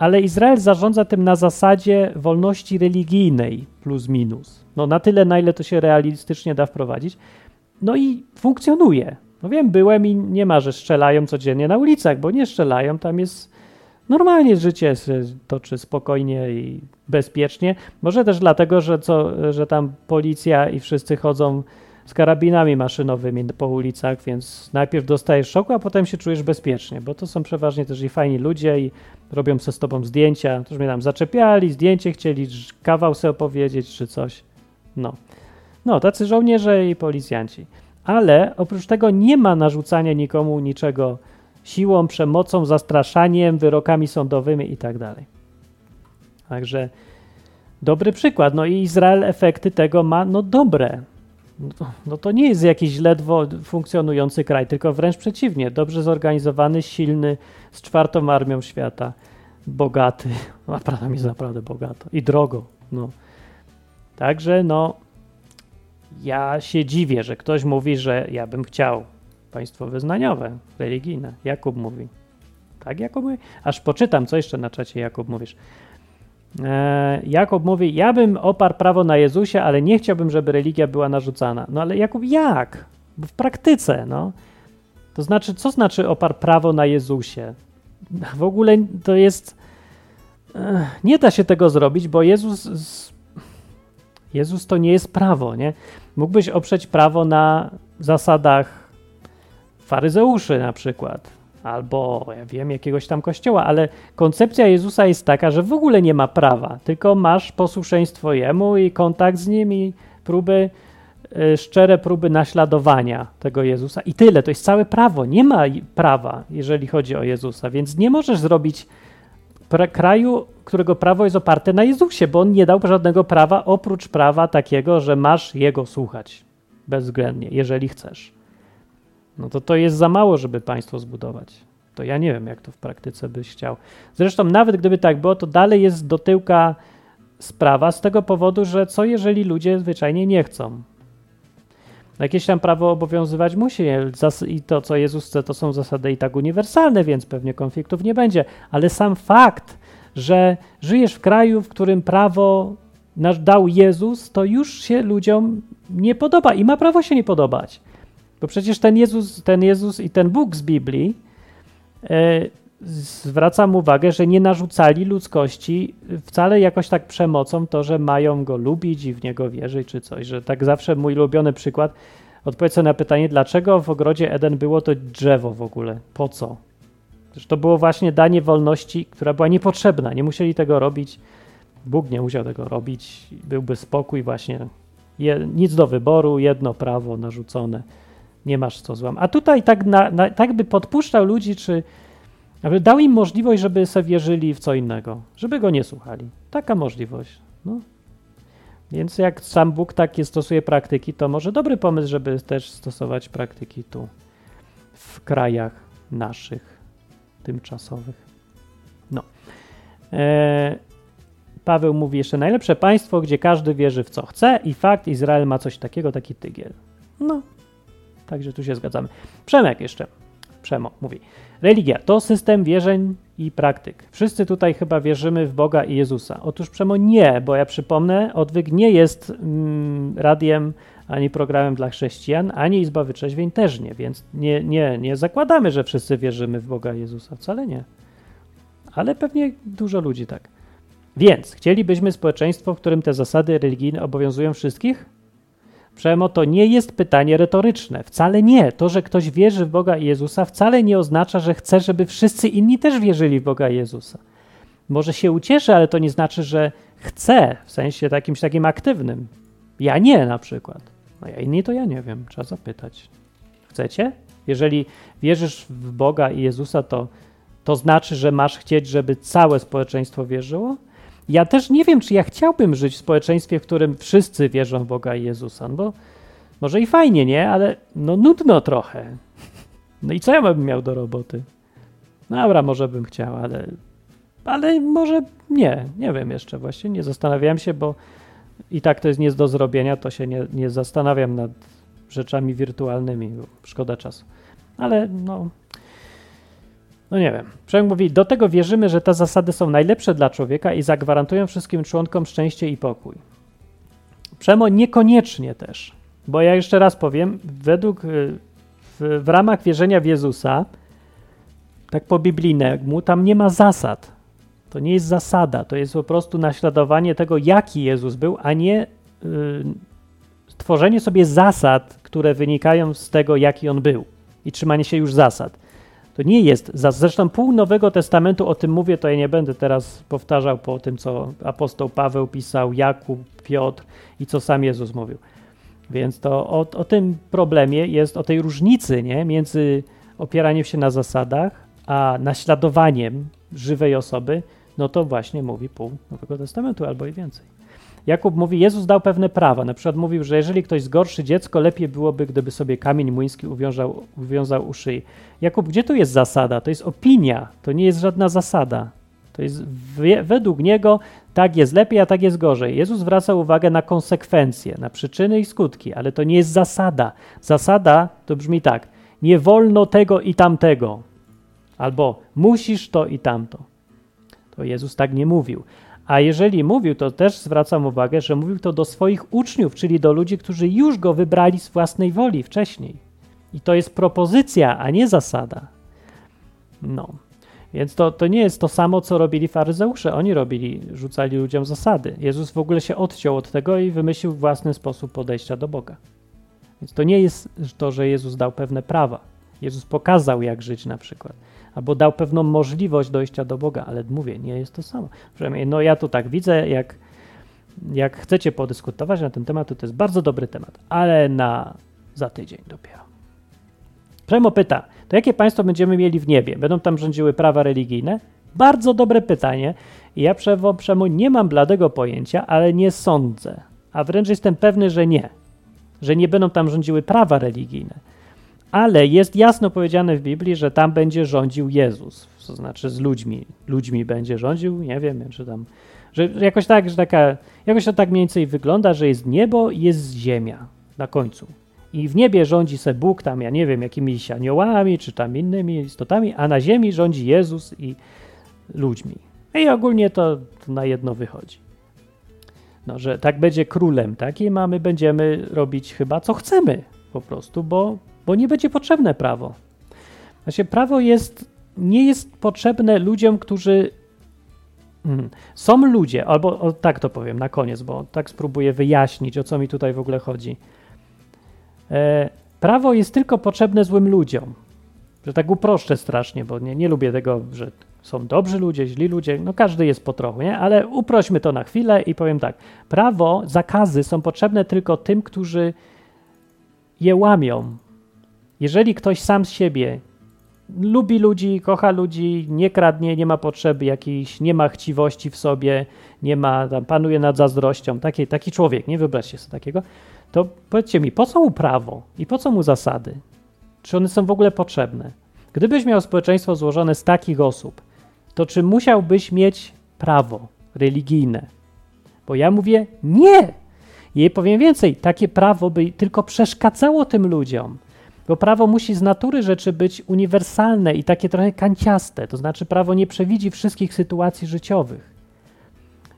Ale Izrael zarządza tym na zasadzie wolności religijnej plus minus. No na tyle, na ile to się realistycznie da wprowadzić. No i funkcjonuje. No wiem, byłem i nie ma, że strzelają codziennie na ulicach, bo nie strzelają, tam jest normalnie życie toczy spokojnie i bezpiecznie. Może też dlatego, że, co, że tam policja i wszyscy chodzą z karabinami maszynowymi po ulicach, więc najpierw dostajesz szoku, a potem się czujesz bezpiecznie, bo to są przeważnie też i fajni ludzie i robią ze z tobą zdjęcia, też mnie tam zaczepiali, zdjęcie chcieli, kawał sobie opowiedzieć czy coś. No. No, tacy żołnierze i policjanci. Ale oprócz tego nie ma narzucania nikomu niczego siłą, przemocą, zastraszaniem, wyrokami sądowymi i tak dalej. Także dobry przykład. No i Izrael efekty tego ma, no dobre. No to, no to nie jest jakiś ledwo funkcjonujący kraj, tylko wręcz przeciwnie. Dobrze zorganizowany, silny, z czwartą armią świata, bogaty. Naprawdę jest naprawdę bogato i drogo. No. Także no, ja się dziwię, że ktoś mówi, że ja bym chciał państwo wyznaniowe, religijne. Jakub mówi. Tak, Jakub mówi? Aż poczytam, co jeszcze na czacie Jakub mówisz. E, Jakub mówi, ja bym oparł prawo na Jezusie, ale nie chciałbym, żeby religia była narzucana. No ale Jakub, jak? W praktyce, no. To znaczy, co znaczy oparł prawo na Jezusie? W ogóle to jest Ech, nie da się tego zrobić, bo Jezus, Jezus to nie jest prawo, nie? Mógłbyś oprzeć prawo na zasadach faryzeuszy na przykład, albo ja wiem, jakiegoś tam kościoła, ale koncepcja Jezusa jest taka, że w ogóle nie ma prawa, tylko masz posłuszeństwo Jemu i kontakt z Nim i próby, y, szczere próby naśladowania tego Jezusa. I tyle, to jest całe prawo, nie ma prawa, jeżeli chodzi o Jezusa, więc nie możesz zrobić kraju, którego prawo jest oparte na Jezusie, bo On nie dał żadnego prawa oprócz prawa takiego, że masz Jego słuchać bezwzględnie, jeżeli chcesz no to to jest za mało, żeby państwo zbudować. To ja nie wiem, jak to w praktyce byś chciał. Zresztą nawet gdyby tak było, to dalej jest do tyłka sprawa z tego powodu, że co jeżeli ludzie zwyczajnie nie chcą? Jakieś tam prawo obowiązywać musi i to, co Jezus chce, to są zasady i tak uniwersalne, więc pewnie konfliktów nie będzie. Ale sam fakt, że żyjesz w kraju, w którym prawo dał Jezus, to już się ludziom nie podoba i ma prawo się nie podobać. Bo przecież ten Jezus, ten Jezus i ten Bóg z Biblii e, zwracam uwagę, że nie narzucali ludzkości wcale jakoś tak przemocą to, że mają go lubić i w niego wierzyć czy coś. Że tak zawsze mój ulubiony przykład, odpowiedź na pytanie, dlaczego w ogrodzie Eden było to drzewo w ogóle? Po co? Przecież to było właśnie danie wolności, która była niepotrzebna. Nie musieli tego robić. Bóg nie musiał tego robić. Byłby spokój właśnie. Je, nic do wyboru, jedno prawo narzucone nie masz co złam. A tutaj tak, na, na, tak by podpuszczał ludzi, czy aby dał im możliwość, żeby sobie wierzyli w co innego, żeby go nie słuchali. Taka możliwość. No. Więc jak sam Bóg takie stosuje praktyki, to może dobry pomysł, żeby też stosować praktyki tu, w krajach naszych, tymczasowych. No. E, Paweł mówi jeszcze najlepsze państwo, gdzie każdy wierzy w co chce i fakt, Izrael ma coś takiego, taki tygiel. No, Także tu się zgadzamy. Przemek jeszcze. Przemo mówi. Religia to system wierzeń i praktyk. Wszyscy tutaj chyba wierzymy w Boga i Jezusa. Otóż Przemo nie, bo ja przypomnę, Odwyk nie jest mm, radiem ani programem dla chrześcijan, ani Izba Wytrzeźwień też nie, więc nie, nie, nie zakładamy, że wszyscy wierzymy w Boga i Jezusa. Wcale nie. Ale pewnie dużo ludzi tak. Więc chcielibyśmy społeczeństwo, w którym te zasady religijne obowiązują wszystkich? Przemo to nie jest pytanie retoryczne. Wcale nie. To, że ktoś wierzy w Boga i Jezusa, wcale nie oznacza, że chce, żeby wszyscy inni też wierzyli w Boga i Jezusa. Może się ucieszy, ale to nie znaczy, że chce, w sensie takimś takim aktywnym. Ja nie na przykład. No ja inni to ja nie wiem, trzeba zapytać. Chcecie? Jeżeli wierzysz w Boga i Jezusa, to, to znaczy, że masz chcieć, żeby całe społeczeństwo wierzyło? Ja też nie wiem, czy ja chciałbym żyć w społeczeństwie, w którym wszyscy wierzą w Boga i Jezusa, no bo może i fajnie, nie? Ale no nudno trochę. No i co ja bym miał do roboty? Dobra, może bym chciał, ale, ale może nie. Nie wiem jeszcze właśnie, nie zastanawiałem się, bo i tak to jest nie do zrobienia, to się nie, nie zastanawiam nad rzeczami wirtualnymi, szkoda czasu. Ale no, no nie wiem. Przemek mówi, do tego wierzymy, że te zasady są najlepsze dla człowieka i zagwarantują wszystkim członkom szczęście i pokój. Przemo niekoniecznie też, bo ja jeszcze raz powiem, według, y, w, w ramach wierzenia w Jezusa, tak po biblijnemu, tam nie ma zasad. To nie jest zasada, to jest po prostu naśladowanie tego, jaki Jezus był, a nie y, tworzenie sobie zasad, które wynikają z tego, jaki on był i trzymanie się już zasad. To nie jest, zresztą pół Nowego Testamentu o tym mówię, to ja nie będę teraz powtarzał po tym, co apostoł Paweł pisał, Jakub, Piotr i co sam Jezus mówił. Więc to o, o tym problemie jest, o tej różnicy nie, między opieraniem się na zasadach, a naśladowaniem żywej osoby, no to właśnie mówi pół Nowego Testamentu albo i więcej. Jakub mówi, Jezus dał pewne prawa. Na przykład mówił, że jeżeli ktoś zgorszy dziecko, lepiej byłoby, gdyby sobie kamień młyński uwiązał, uwiązał u szyi. Jakub, gdzie tu jest zasada? To jest opinia, to nie jest żadna zasada. To jest wie- według niego tak jest lepiej, a tak jest gorzej. Jezus zwraca uwagę na konsekwencje, na przyczyny i skutki, ale to nie jest zasada. Zasada to brzmi tak: nie wolno tego i tamtego, albo musisz to i tamto. To Jezus tak nie mówił. A jeżeli mówił, to też zwracam uwagę, że mówił to do swoich uczniów, czyli do ludzi, którzy już go wybrali z własnej woli wcześniej. I to jest propozycja, a nie zasada. No. Więc to, to nie jest to samo, co robili faryzeusze. Oni robili, rzucali ludziom zasady. Jezus w ogóle się odciął od tego i wymyślił własny sposób podejścia do Boga. Więc to nie jest to, że Jezus dał pewne prawa. Jezus pokazał, jak żyć na przykład. Albo dał pewną możliwość dojścia do Boga, ale mówię, nie jest to samo. Przynajmniej, no ja to tak widzę, jak, jak chcecie podyskutować na ten temat, to to jest bardzo dobry temat, ale na za tydzień dopiero. Przemo pyta, to jakie państwo będziemy mieli w niebie? Będą tam rządziły prawa religijne? Bardzo dobre pytanie. Ja Przewo, Przemo nie mam bladego pojęcia, ale nie sądzę. A wręcz jestem pewny, że nie. Że nie będą tam rządziły prawa religijne. Ale jest jasno powiedziane w Biblii, że tam będzie rządził Jezus. To znaczy z ludźmi. Ludźmi będzie rządził, nie wiem, czy tam. Że jakoś tak, że taka, jakoś to tak mniej więcej wygląda, że jest niebo i jest ziemia na końcu. I w niebie rządzi se Bóg tam, ja nie wiem, jakimiś aniołami czy tam innymi istotami, a na ziemi rządzi Jezus i ludźmi. I ogólnie to, na jedno wychodzi. No, że tak będzie królem takim, a my będziemy robić chyba co chcemy po prostu, bo, bo nie będzie potrzebne prawo. Właśnie prawo jest, nie jest potrzebne ludziom, którzy hmm, są ludzie, albo o, tak to powiem na koniec, bo tak spróbuję wyjaśnić, o co mi tutaj w ogóle chodzi. E, prawo jest tylko potrzebne złym ludziom. Że tak uproszczę strasznie, bo nie, nie lubię tego, że są dobrzy ludzie, źli ludzie, no każdy jest po trochu, nie? Ale uprośmy to na chwilę i powiem tak. Prawo, zakazy są potrzebne tylko tym, którzy je łamią. Jeżeli ktoś sam z siebie lubi ludzi, kocha ludzi, nie kradnie, nie ma potrzeby jakiejś, nie ma chciwości w sobie, nie ma, tam panuje nad zazdrością, taki, taki człowiek, nie wyobraźcie sobie takiego, to powiedzcie mi, po co mu prawo i po co mu zasady? Czy one są w ogóle potrzebne? Gdybyś miał społeczeństwo złożone z takich osób, to czy musiałbyś mieć prawo religijne? Bo ja mówię nie. I powiem więcej, takie prawo by tylko przeszkadzało tym ludziom. Bo prawo musi z natury rzeczy być uniwersalne i takie trochę kanciaste. To znaczy, prawo nie przewidzi wszystkich sytuacji życiowych.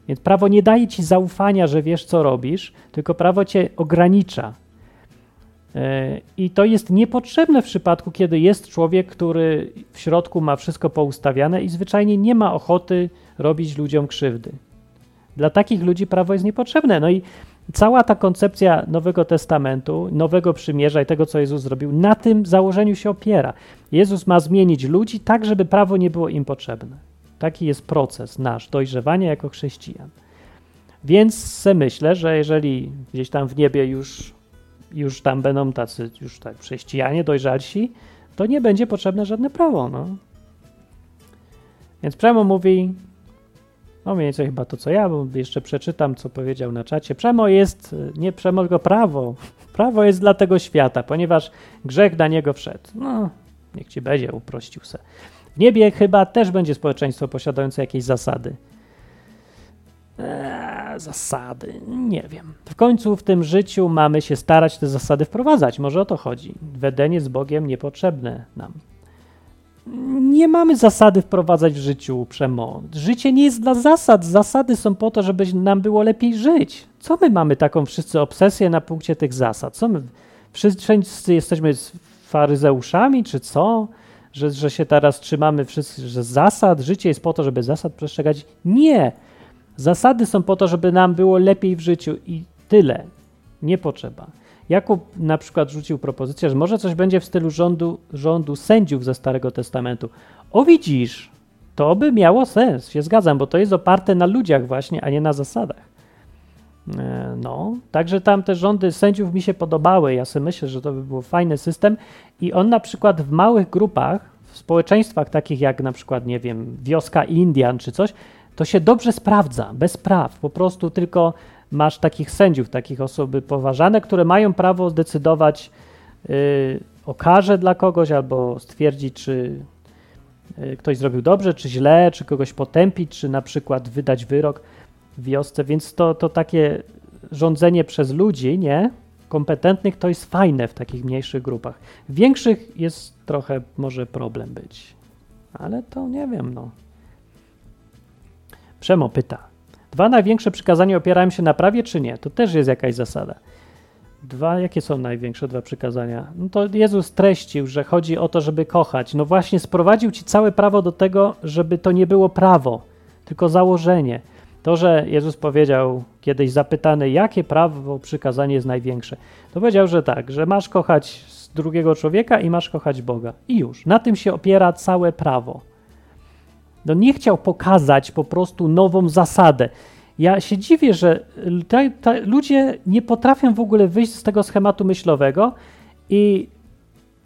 Więc prawo nie daje ci zaufania, że wiesz, co robisz, tylko prawo cię ogranicza. E, I to jest niepotrzebne w przypadku, kiedy jest człowiek, który w środku ma wszystko poustawiane i zwyczajnie nie ma ochoty robić ludziom krzywdy. Dla takich ludzi prawo jest niepotrzebne. No i cała ta koncepcja Nowego Testamentu, Nowego Przymierza i tego, co Jezus zrobił, na tym założeniu się opiera. Jezus ma zmienić ludzi tak, żeby prawo nie było im potrzebne. Taki jest proces nasz dojrzewania jako chrześcijan. Więc myślę, że jeżeli gdzieś tam w niebie już, już tam będą tacy już tak chrześcijanie dojrzalsi, to nie będzie potrzebne żadne prawo. No. Więc Przemo mówi, no mniej więcej chyba to co ja, bo jeszcze przeczytam, co powiedział na czacie. Przemo jest, nie Przemo, tylko prawo. Prawo jest dla tego świata, ponieważ grzech na niego wszedł. No, niech ci będzie, uprościł se. W niebie chyba też będzie społeczeństwo posiadające jakieś zasady. Eee, zasady, nie wiem. W końcu w tym życiu mamy się starać te zasady wprowadzać. Może o to chodzi. Wedenie z Bogiem niepotrzebne nam. Nie mamy zasady wprowadzać w życiu, Przemo. Życie nie jest dla zasad. Zasady są po to, żeby nam było lepiej żyć. Co my mamy taką wszyscy obsesję na punkcie tych zasad? Co my wszyscy jesteśmy faryzeuszami, czy co? że, że się teraz trzymamy wszyscy, że zasad, życie jest po to, żeby zasad przestrzegać. Nie! Zasady są po to, żeby nam było lepiej w życiu i tyle. Nie potrzeba. Jakub na przykład rzucił propozycję, że może coś będzie w stylu rządu, rządu sędziów ze Starego Testamentu. O widzisz, to by miało sens, się zgadzam, bo to jest oparte na ludziach właśnie, a nie na zasadach. E, no, także tam te rządy sędziów mi się podobały. Ja sobie myślę, że to by był fajny system i on na przykład w małych grupach, w społeczeństwach takich jak na przykład, nie wiem, wioska Indian czy coś, to się dobrze sprawdza, bez praw. Po prostu tylko masz takich sędziów, takich osoby poważane, które mają prawo zdecydować yy, o karze dla kogoś albo stwierdzić, czy yy, ktoś zrobił dobrze, czy źle, czy kogoś potępić, czy na przykład wydać wyrok wiosce, więc to, to takie rządzenie przez ludzi, nie? Kompetentnych to jest fajne w takich mniejszych grupach. W większych jest trochę może problem być, ale to nie wiem, no. Przemo pyta. Dwa największe przykazania opierają się na prawie, czy nie? To też jest jakaś zasada. Dwa, jakie są największe dwa przykazania? No to Jezus treścił, że chodzi o to, żeby kochać. No właśnie sprowadził ci całe prawo do tego, żeby to nie było prawo, tylko założenie. To, że Jezus powiedział kiedyś zapytany, jakie prawo przykazanie jest największe, to powiedział, że tak, że masz kochać drugiego człowieka i masz kochać Boga. I już. Na tym się opiera całe prawo. No nie chciał pokazać po prostu nową zasadę. Ja się dziwię, że ludzie nie potrafią w ogóle wyjść z tego schematu myślowego i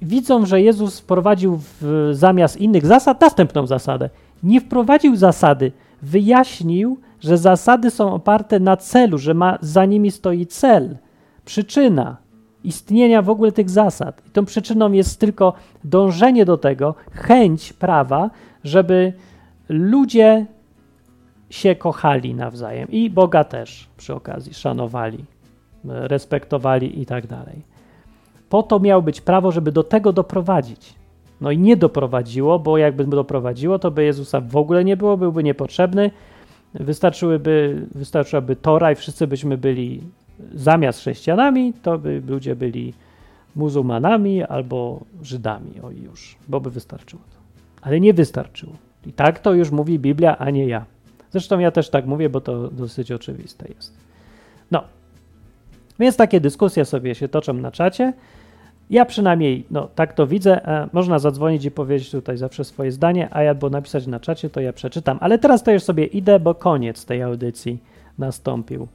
widzą, że Jezus wprowadził w, zamiast innych zasad następną zasadę. Nie wprowadził zasady, wyjaśnił, że zasady są oparte na celu, że ma, za nimi stoi cel, przyczyna istnienia w ogóle tych zasad. I tą przyczyną jest tylko dążenie do tego, chęć prawa, żeby ludzie się kochali nawzajem i Boga też przy okazji szanowali, respektowali i tak dalej. Po to miało być prawo, żeby do tego doprowadzić. No i nie doprowadziło, bo jakby doprowadziło, to by Jezusa w ogóle nie było, byłby niepotrzebny. Wystarczyłyby, wystarczyłaby Tora i wszyscy byśmy byli zamiast chrześcijanami, to by ludzie byli muzułmanami albo Żydami, o już, bo by wystarczyło to. Ale nie wystarczyło. I tak to już mówi Biblia, a nie ja. Zresztą ja też tak mówię, bo to dosyć oczywiste jest. No, więc takie dyskusje sobie się toczą na czacie. Ja przynajmniej, no tak to widzę. E, można zadzwonić i powiedzieć tutaj zawsze swoje zdanie, a albo napisać na czacie, to ja przeczytam. Ale teraz to już sobie idę, bo koniec tej audycji nastąpił.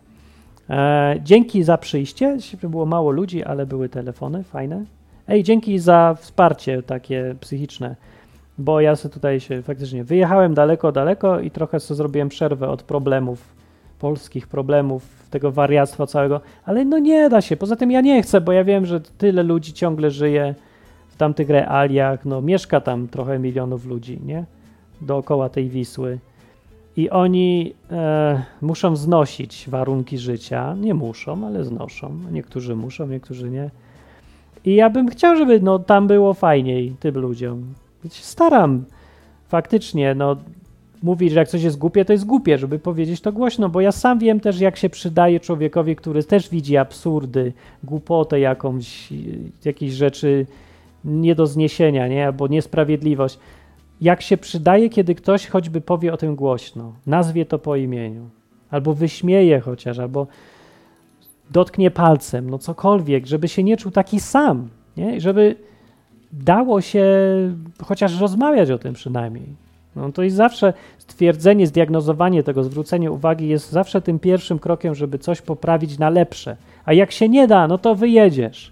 E, dzięki za przyjście. Było mało ludzi, ale były telefony, fajne. Ej, dzięki za wsparcie takie psychiczne bo ja sobie tutaj się faktycznie wyjechałem daleko, daleko i trochę sobie zrobiłem przerwę od problemów, polskich problemów, tego wariactwa całego, ale no nie da się. Poza tym ja nie chcę, bo ja wiem, że tyle ludzi ciągle żyje w tamtych realiach, no mieszka tam trochę milionów ludzi, nie? Dookoła tej Wisły. I oni e, muszą znosić warunki życia. Nie muszą, ale znoszą. Niektórzy muszą, niektórzy nie. I ja bym chciał, żeby no, tam było fajniej tym ludziom. Staram faktycznie, no, mówić, że jak coś jest głupie, to jest głupie, żeby powiedzieć to głośno, bo ja sam wiem też, jak się przydaje człowiekowi, który też widzi absurdy, głupotę jakąś, jakieś rzeczy nie do zniesienia, nie? albo niesprawiedliwość. Jak się przydaje, kiedy ktoś choćby powie o tym głośno, nazwie to po imieniu, albo wyśmieje chociaż, albo dotknie palcem, no cokolwiek, żeby się nie czuł taki sam, nie? żeby dało się chociaż rozmawiać o tym przynajmniej. No to jest zawsze stwierdzenie, zdiagnozowanie tego, zwrócenie uwagi jest zawsze tym pierwszym krokiem, żeby coś poprawić na lepsze. A jak się nie da, no to wyjedziesz.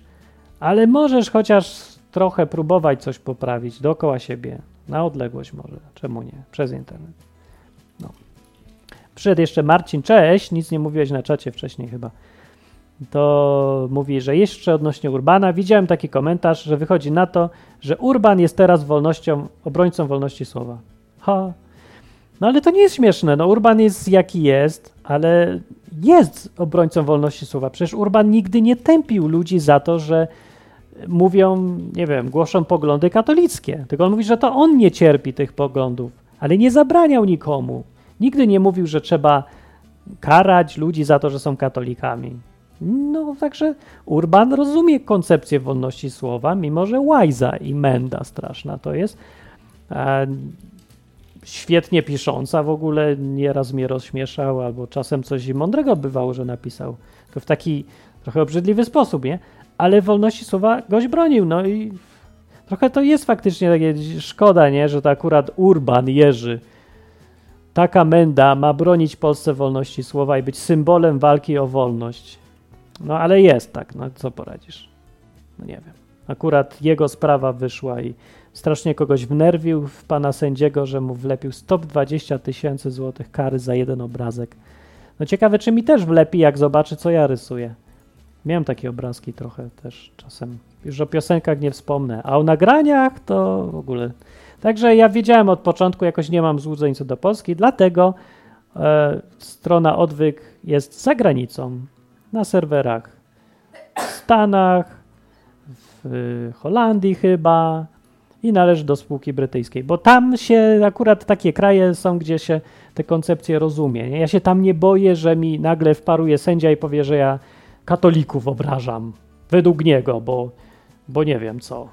Ale możesz chociaż trochę próbować coś poprawić dookoła siebie, na odległość może, czemu nie, przez internet. No. Przyszedł jeszcze Marcin, cześć, nic nie mówiłeś na czacie wcześniej chyba to mówi, że jeszcze odnośnie Urbana widziałem taki komentarz, że wychodzi na to, że Urban jest teraz wolnością, obrońcą wolności słowa. Ha. No ale to nie jest śmieszne. No Urban jest jaki jest, ale jest obrońcą wolności słowa. Przecież Urban nigdy nie tępił ludzi za to, że mówią, nie wiem, głoszą poglądy katolickie. Tylko on mówi, że to on nie cierpi tych poglądów, ale nie zabraniał nikomu. Nigdy nie mówił, że trzeba karać ludzi za to, że są katolikami. No, także Urban rozumie koncepcję wolności słowa, mimo że łajza i menda straszna to jest. E, świetnie pisząca w ogóle, nieraz mnie rozśmieszał, albo czasem coś mądrego bywało, że napisał. To w taki trochę obrzydliwy sposób, nie? Ale wolności słowa goś bronił, no i trochę to jest faktycznie takie szkoda, nie? Że to akurat Urban, Jerzy, taka menda ma bronić Polsce wolności słowa i być symbolem walki o wolność. No ale jest tak, no co poradzisz? No nie wiem. Akurat jego sprawa wyszła i strasznie kogoś wnerwił w pana sędziego, że mu wlepił 120 tysięcy złotych kary za jeden obrazek. No ciekawe, czy mi też wlepi, jak zobaczy, co ja rysuję. Miałem takie obrazki trochę też czasem. Już o piosenkach nie wspomnę, a o nagraniach to w ogóle. Także ja wiedziałem od początku, jakoś nie mam złudzeń co do Polski, dlatego e, strona Odwyk jest za granicą na serwerach w Stanach, w Holandii chyba i należy do spółki brytyjskiej, bo tam się akurat takie kraje są, gdzie się te koncepcje rozumie. Ja się tam nie boję, że mi nagle wparuje sędzia i powie, że ja katolików obrażam. Według niego, bo, bo nie wiem co.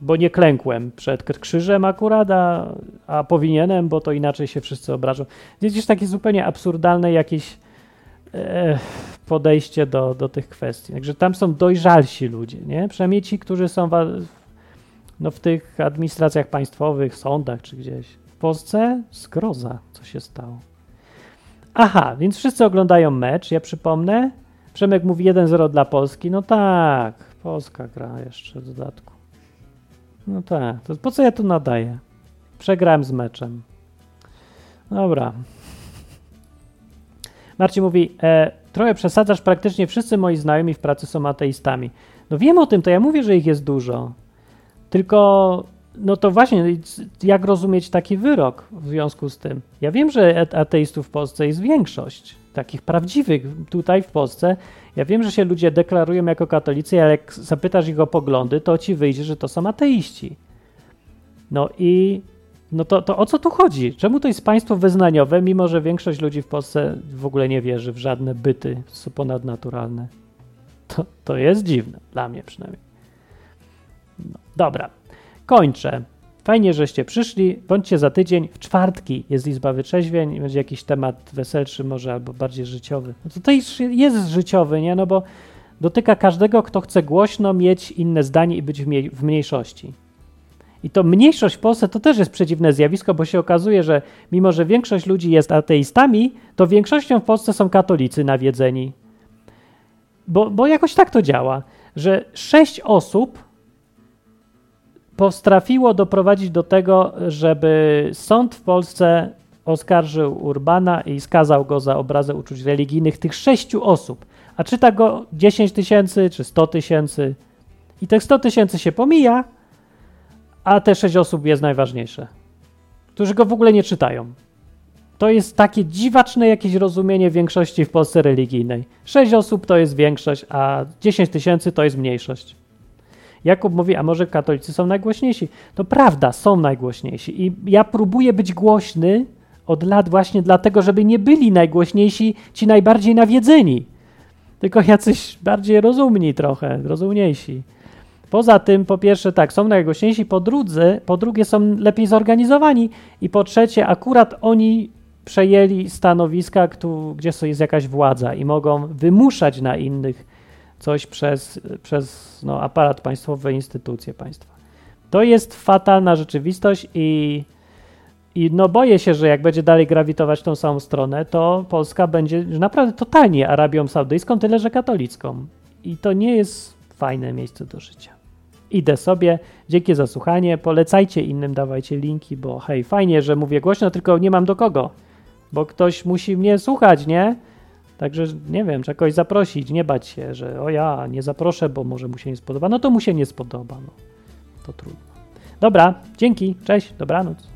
Bo nie klękłem przed krzyżem akurat, a, a powinienem, bo to inaczej się wszyscy obrażą. Widzisz, takie zupełnie absurdalne jakieś podejście do, do tych kwestii. Także tam są dojrzalsi ludzie, nie? Przynajmniej ci, którzy są wa- no, w tych administracjach państwowych, sądach czy gdzieś. W Polsce zgroza, co się stało. Aha, więc wszyscy oglądają mecz, ja przypomnę. Przemek mówi 1-0 dla Polski. No tak, Polska gra jeszcze w dodatku. No tak, to po co ja tu nadaję? Przegrałem z meczem. Dobra. Marcin mówi, e, trochę przesadzasz, praktycznie wszyscy moi znajomi w pracy są ateistami. No wiem o tym, to ja mówię, że ich jest dużo. Tylko, no to właśnie, jak rozumieć taki wyrok w związku z tym? Ja wiem, że at- ateistów w Polsce jest większość, takich prawdziwych tutaj w Polsce. Ja wiem, że się ludzie deklarują jako katolicy, ale jak zapytasz ich o poglądy, to ci wyjdzie, że to są ateiści. No i no to, to o co tu chodzi? Czemu to jest państwo wyznaniowe, mimo że większość ludzi w Polsce w ogóle nie wierzy w żadne byty ponadnaturalne? To, to jest dziwne, dla mnie przynajmniej. No, dobra, kończę. Fajnie, żeście przyszli. Bądźcie za tydzień. W czwartki jest Izba Wytrzeźwień. Będzie jakiś temat weselszy może albo bardziej życiowy. No to też jest życiowy, nie? No bo dotyka każdego, kto chce głośno mieć inne zdanie i być w mniejszości. I to mniejszość w Polsce to też jest przedziwne zjawisko, bo się okazuje, że mimo, że większość ludzi jest ateistami, to większością w Polsce są katolicy nawiedzeni. Bo, bo jakoś tak to działa, że sześć osób potrafiło doprowadzić do tego, żeby sąd w Polsce oskarżył Urbana i skazał go za obrazę uczuć religijnych tych sześciu osób. A czyta go 10 tysięcy czy 100 tysięcy. I tych 100 tysięcy się pomija, a te sześć osób jest najważniejsze, którzy go w ogóle nie czytają. To jest takie dziwaczne jakieś rozumienie większości w Polsce religijnej. Sześć osób to jest większość, a 10 tysięcy to jest mniejszość. Jakub mówi, a może katolicy są najgłośniejsi? To prawda, są najgłośniejsi. I ja próbuję być głośny od lat właśnie dlatego, żeby nie byli najgłośniejsi ci najbardziej nawiedzeni, tylko jacyś bardziej rozumni trochę, rozumniejsi. Poza tym, po pierwsze, tak, są najgłośniejsi, po, drudze, po drugie, są lepiej zorganizowani i po trzecie, akurat oni przejęli stanowiska, tu, gdzie jest jakaś władza i mogą wymuszać na innych coś przez, przez no, aparat państwowy, instytucje państwa. To jest fatalna rzeczywistość i, i no boję się, że jak będzie dalej grawitować tą samą stronę, to Polska będzie naprawdę totalnie Arabią Saudyjską, tyle że katolicką. I to nie jest fajne miejsce do życia. Idę sobie, dzięki za słuchanie, polecajcie innym, dawajcie linki, bo hej, fajnie, że mówię głośno, tylko nie mam do kogo, bo ktoś musi mnie słuchać, nie? Także nie wiem, trzeba kogoś zaprosić, nie bać się, że o ja nie zaproszę, bo może mu się nie spodoba. No to mu się nie spodoba, no. To trudno. Dobra, dzięki, cześć, dobranoc.